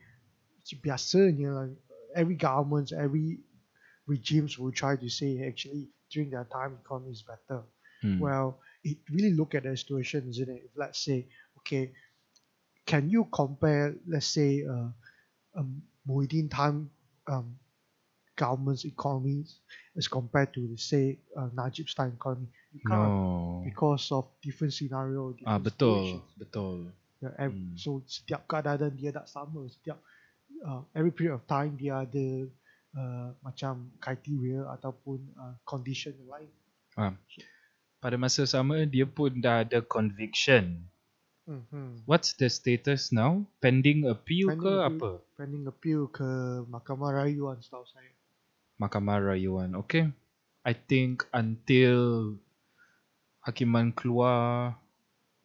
biasanya lah, every government, every regimes will try to say actually during their time economy is better. Hmm. Well, it really look at the situation, isn't it? If let's say, okay, can you compare, let's say, uh, um, Muhyiddin time um, government's economies as compared to, say, uh, Najib's time economy? You can't no. because of different scenario. Ah different betul, situations. betul. Yeah, ev- Hmm. So setiap keadaan dia tak sama. Setiap uh, every period of time dia ada uh, macam criteria ataupun uh, condition lain. Ah. Pada masa sama dia pun dah ada conviction. Mm-hmm. What's the status now? Pending appeal Pending ke appeal. apa? Pending appeal ke Mahkamah Rayuan setahu saya. Mahkamah Rayuan. Okay. I think until hakiman keluar,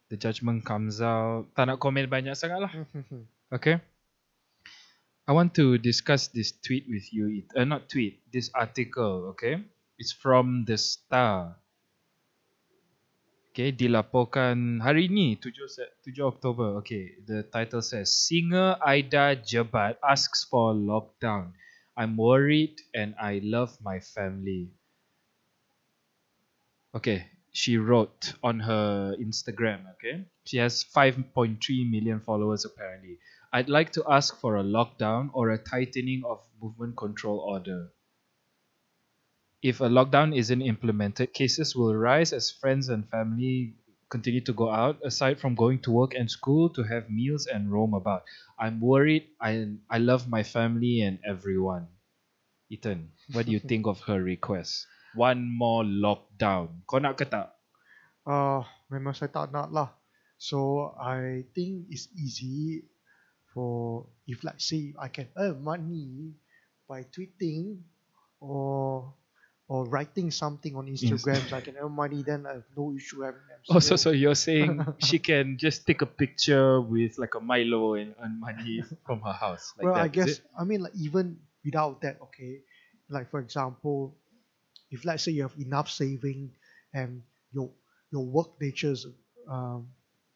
the judgment comes out. Tak nak komen banyak sangat lah. Okay. I want to discuss this tweet with you. It, uh, not tweet, this article, okay? It's from The Star. Okay, dilaporkan hari ini 7, Sep- 7 Oktober. Okay, the title says Singer Aida Jebat asks for lockdown. I'm worried and I love my family. Okay, she wrote on her Instagram, okay? She has 5.3 million followers apparently. I'd like to ask for a lockdown or a tightening of movement control order. If a lockdown isn't implemented, cases will rise as friends and family continue to go out, aside from going to work and school to have meals and roam about. I'm worried. I, I love my family and everyone. Ethan, what do you think of her request? One more lockdown. Kau nak ke tak? Uh, memang saya tak nak lah. So I think it's easy for if like say I can earn money by tweeting or or writing something on Instagram so I can earn money then I have no issue having MCO. Oh, so, so you're saying she can just take a picture with like a Milo and earn money from her house? Like well, that, I guess? I mean like even without that, okay. Like for example, if let's say you have enough saving and your your work natures um,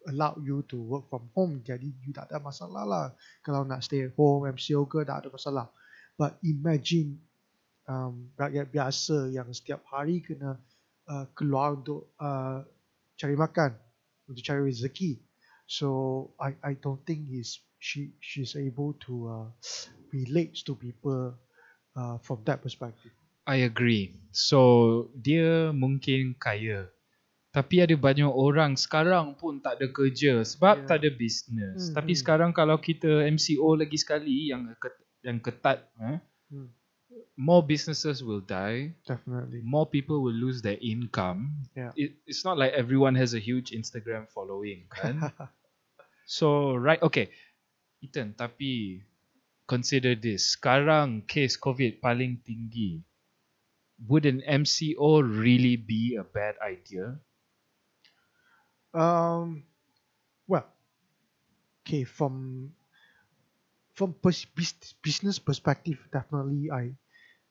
allow you to work from home, jadi you tak ada masalah lah. Kalau nak stay at home, MCO ke tak ada masalah. But imagine um, rakyat biasa yang setiap hari kena uh, keluar untuk uh, cari makan, untuk cari rezeki. So I I don't think he's she she's able to uh, relate to people uh, from that perspective. I agree. So dia mungkin kaya. Tapi ada banyak orang sekarang pun tak ada kerja sebab Yeah. tak ada business. Hmm, Tapi hmm. sekarang kalau kita MCO lagi sekali yang ket- yang ketat, eh, Hmm. More businesses will die, Definitely. more people will lose their income. Yeah. It, it's not like everyone has a huge Instagram following, kan? so right, okay, Ethan. Tapi consider this. Sekarang case COVID paling tinggi. Would an MCO really be a bad idea? Um, well, okay, from from pers- bus- business perspective, definitely, I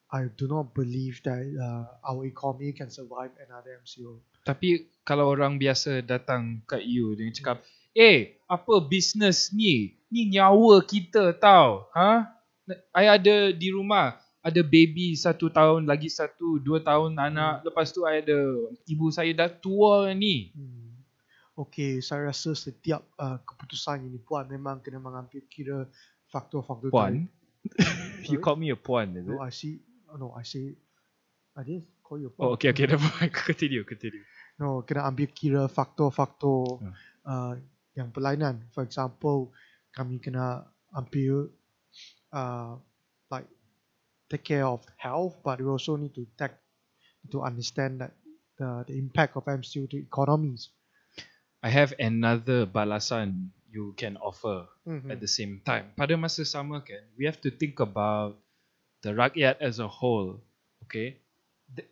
I do not believe that uh, our economy can survive another MCO. Tapi kalau orang biasa datang kat you dia cakap, "Eh, apa business ni? Ni nyawa kita tau." Ha? I ada di rumah ada baby satu tahun lagi satu dua tahun anak lepas tu I ada ibu saya dah tua ni Hmm. Okay, saya rasa setiap uh, keputusan yang dibuat memang kena mengambil kira faktor-faktor puan you Sorry? call me a puan is it No, I see. oh, No, I see. I didn't call you. a pawn. oh okay okay never mind continue continue No, kena ambil kira faktor-faktor Hmm. uh, yang berlainan. For example, kami kena ambil uh, like take care of health, but we also need to take to understand that the, the impact of MCU to economies. I have another balasan you can offer Mhm. at the same time. Pada masa sama kan, we have to think about the rakyat as a whole. Okay, Th-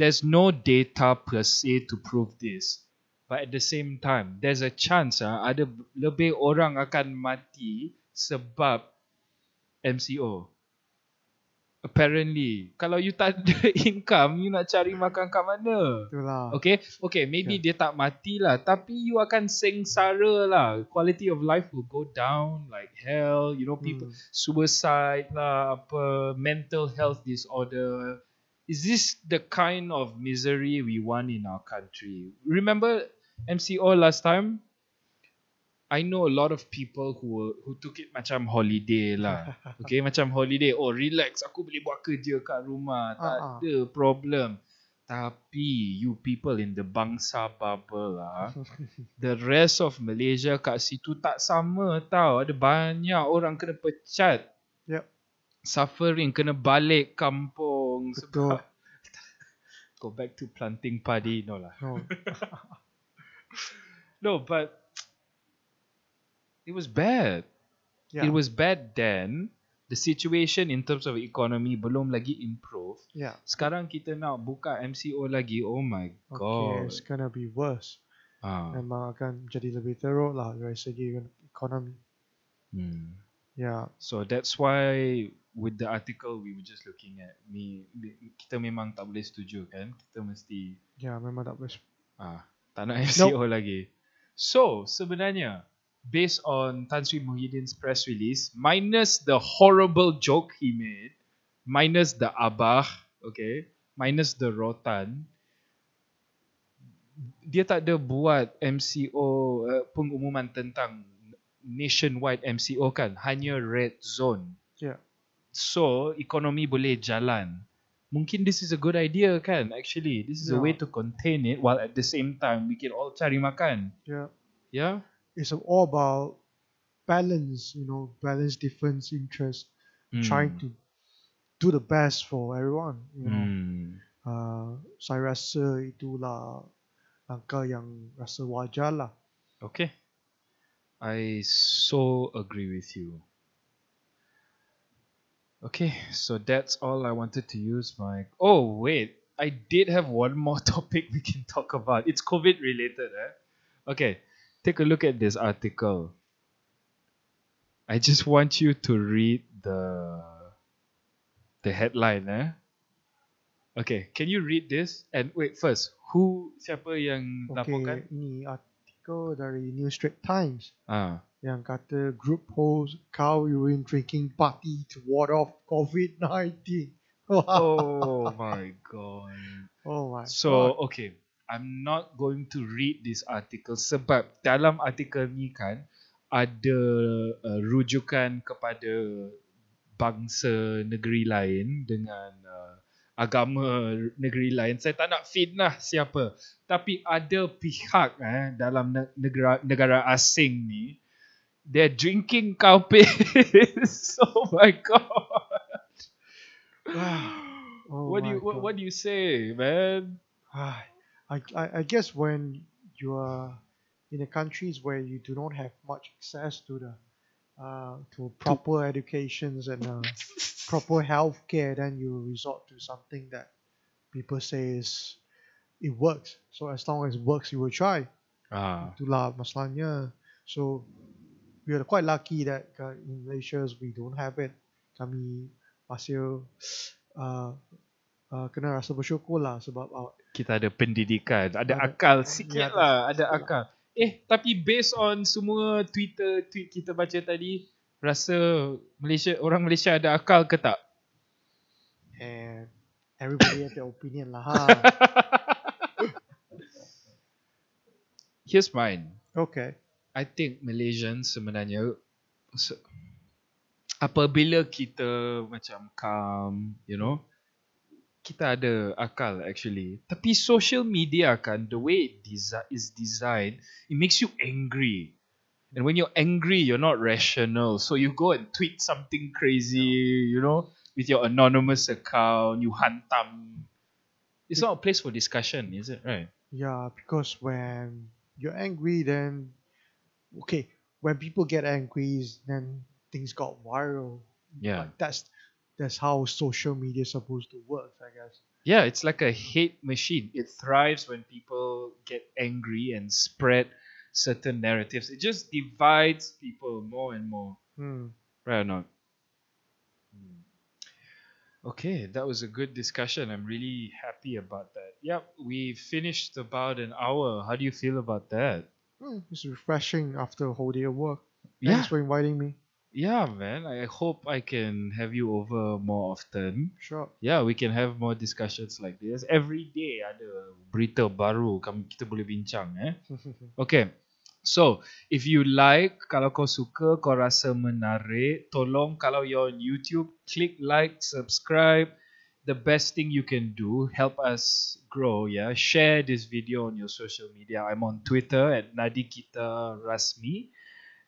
there's no data per se to prove this, but at the same time, there's a chance ah ada lebih orang akan mati sebab MCO. Apparently, kalau you tak ada income, you nak cari makan kat mana? Itulah. Okay, okay, maybe dia tak mati lah, tapi you akan sengsara lah. Quality of life will go down like hell. You know, people Hmm. suicide lah, apa mental health disorder. Is this the kind of misery we want in our country? Remember MCO last time? I know a lot of people who who took it macam holiday lah. Okay, macam holiday. Oh, relax. Aku boleh buat kerja kat rumah. Tak ah. ada problem. Tapi you people in the bangsa bubble lah. the rest of Malaysia kat situ tak sama tau. Ada banyak orang kena pecat. Yep. Suffering. Kena balik kampung. Betul. Sebab go back to planting padi. No lah. No. No, but it was bad. Yeah. It was bad then. The situation in terms of economy belum lagi improve. yeah. Sekarang kita nak buka MCO lagi. Oh my Okay, god. it's gonna be worse. Ah. Memang akan jadi lebih teruk lah dari segi ekonomi. Hmm. Yeah. So that's why with the article we were just looking at me kita memang tak boleh setuju kan. Kita mesti Yeah, memang tak boleh. ah tak nak MCO lagi. So sebenarnya based on Tan Sri Muhyiddin's press release minus the horrible joke he made minus the abah okay minus the rotan dia tak ada buat MCO uh, pengumuman tentang nationwide MCO kan hanya red zone Yeah. so ekonomi boleh jalan mungkin this is a good idea kan actually this is a Yeah. way to contain it while at the same time we can all cari makan Yeah. yeah It's all about balance, you know, balance different interests, trying to do the best for everyone. You know. hmm. Uh, saya rasa itulah langkah yang rasa wajar lah. Okay. I so agree with you. Okay, so that's all I wanted to use my. Oh, wait. I did have one more topic we can talk about. It's COVID related, eh? Okay, take a look at this article. I just want you to read the the headline, eh? Okay, can you read this? And wait, first, who siapa yang laporkan? Okay, ini artikel dari New Straits Times Ah. yang kata group holds cow urine drinking party to ward off COVID-19. oh my god. oh my So god. okay, I'm not going to read this article sebab dalam artikel ni kan ada uh, rujukan kepada bangsa negeri lain dengan uh, agama negeri lain. Saya tak nak fitnah siapa, tapi ada pihak eh dalam ne- negara negara asing ni they're drinking cow piss. oh my god. Oh what do my you what, what do you say, man? I, I, I guess when you are in the countries where you do not have much access to the uh, to proper educations and uh, proper health care, then you resort to something that people say is it works. So as long as it works, you will try. Ah, Itulah masalahnya. So we are quite lucky that uh, in Malaysia we don't have it. Kami masih uh, uh, kena rasa bersyukur lah sebab uh, kita ada pendidikan, ada Ada- akal ya, sikit ada lah, ada lah. akal. Eh, tapi based on semua Twitter tweet kita baca tadi, rasa Malaysia orang Malaysia ada akal ke tak? and everybody have their opinion lah. Ha. Here's mine. Okay. I think Malaysians sebenarnya se- apabila kita macam calm, you know, kita ada akal actually. Tapi social media kan, the way it desi- is designed, it makes you angry. And when you're angry, you're not rational. So you go and tweet something crazy, you know, with your anonymous account, you hantam. It's not a place for discussion, is it? Right? Yeah, because when you're angry, then okay, when people get angry, then things got viral. Yeah. Like, that's that's how social media is supposed to work, I guess. Yeah, it's like a hate machine. It thrives when people get angry and spread certain narratives. It just divides people more and more. Hmm. Right or not? Okay, that was a good discussion. I'm really happy about that. Yep, we finished about an hour. How do you feel about that? Hmm, It's refreshing after a whole day of work. Yeah, Thanks for inviting me. Yeah, man. I hope I can have you over more often. Sure. Yeah, we can have more discussions like this. Every day ada berita baru kami kita boleh bincang eh. Okay. So, if you like, kalau kau suka, kau rasa menarik, tolong kalau you're on YouTube, click like, subscribe. The best thing you can do, help us grow, yeah. Share this video on your social media. I'm on Twitter at Nadikita Rasmi.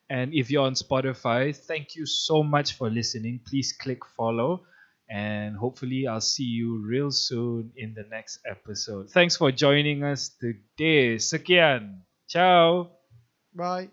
And if you're on Spotify, thank you so much for listening. Please click follow. And hopefully, I'll see you real soon in the next episode. Thanks for joining us today. Sekian. Ciao. Bye.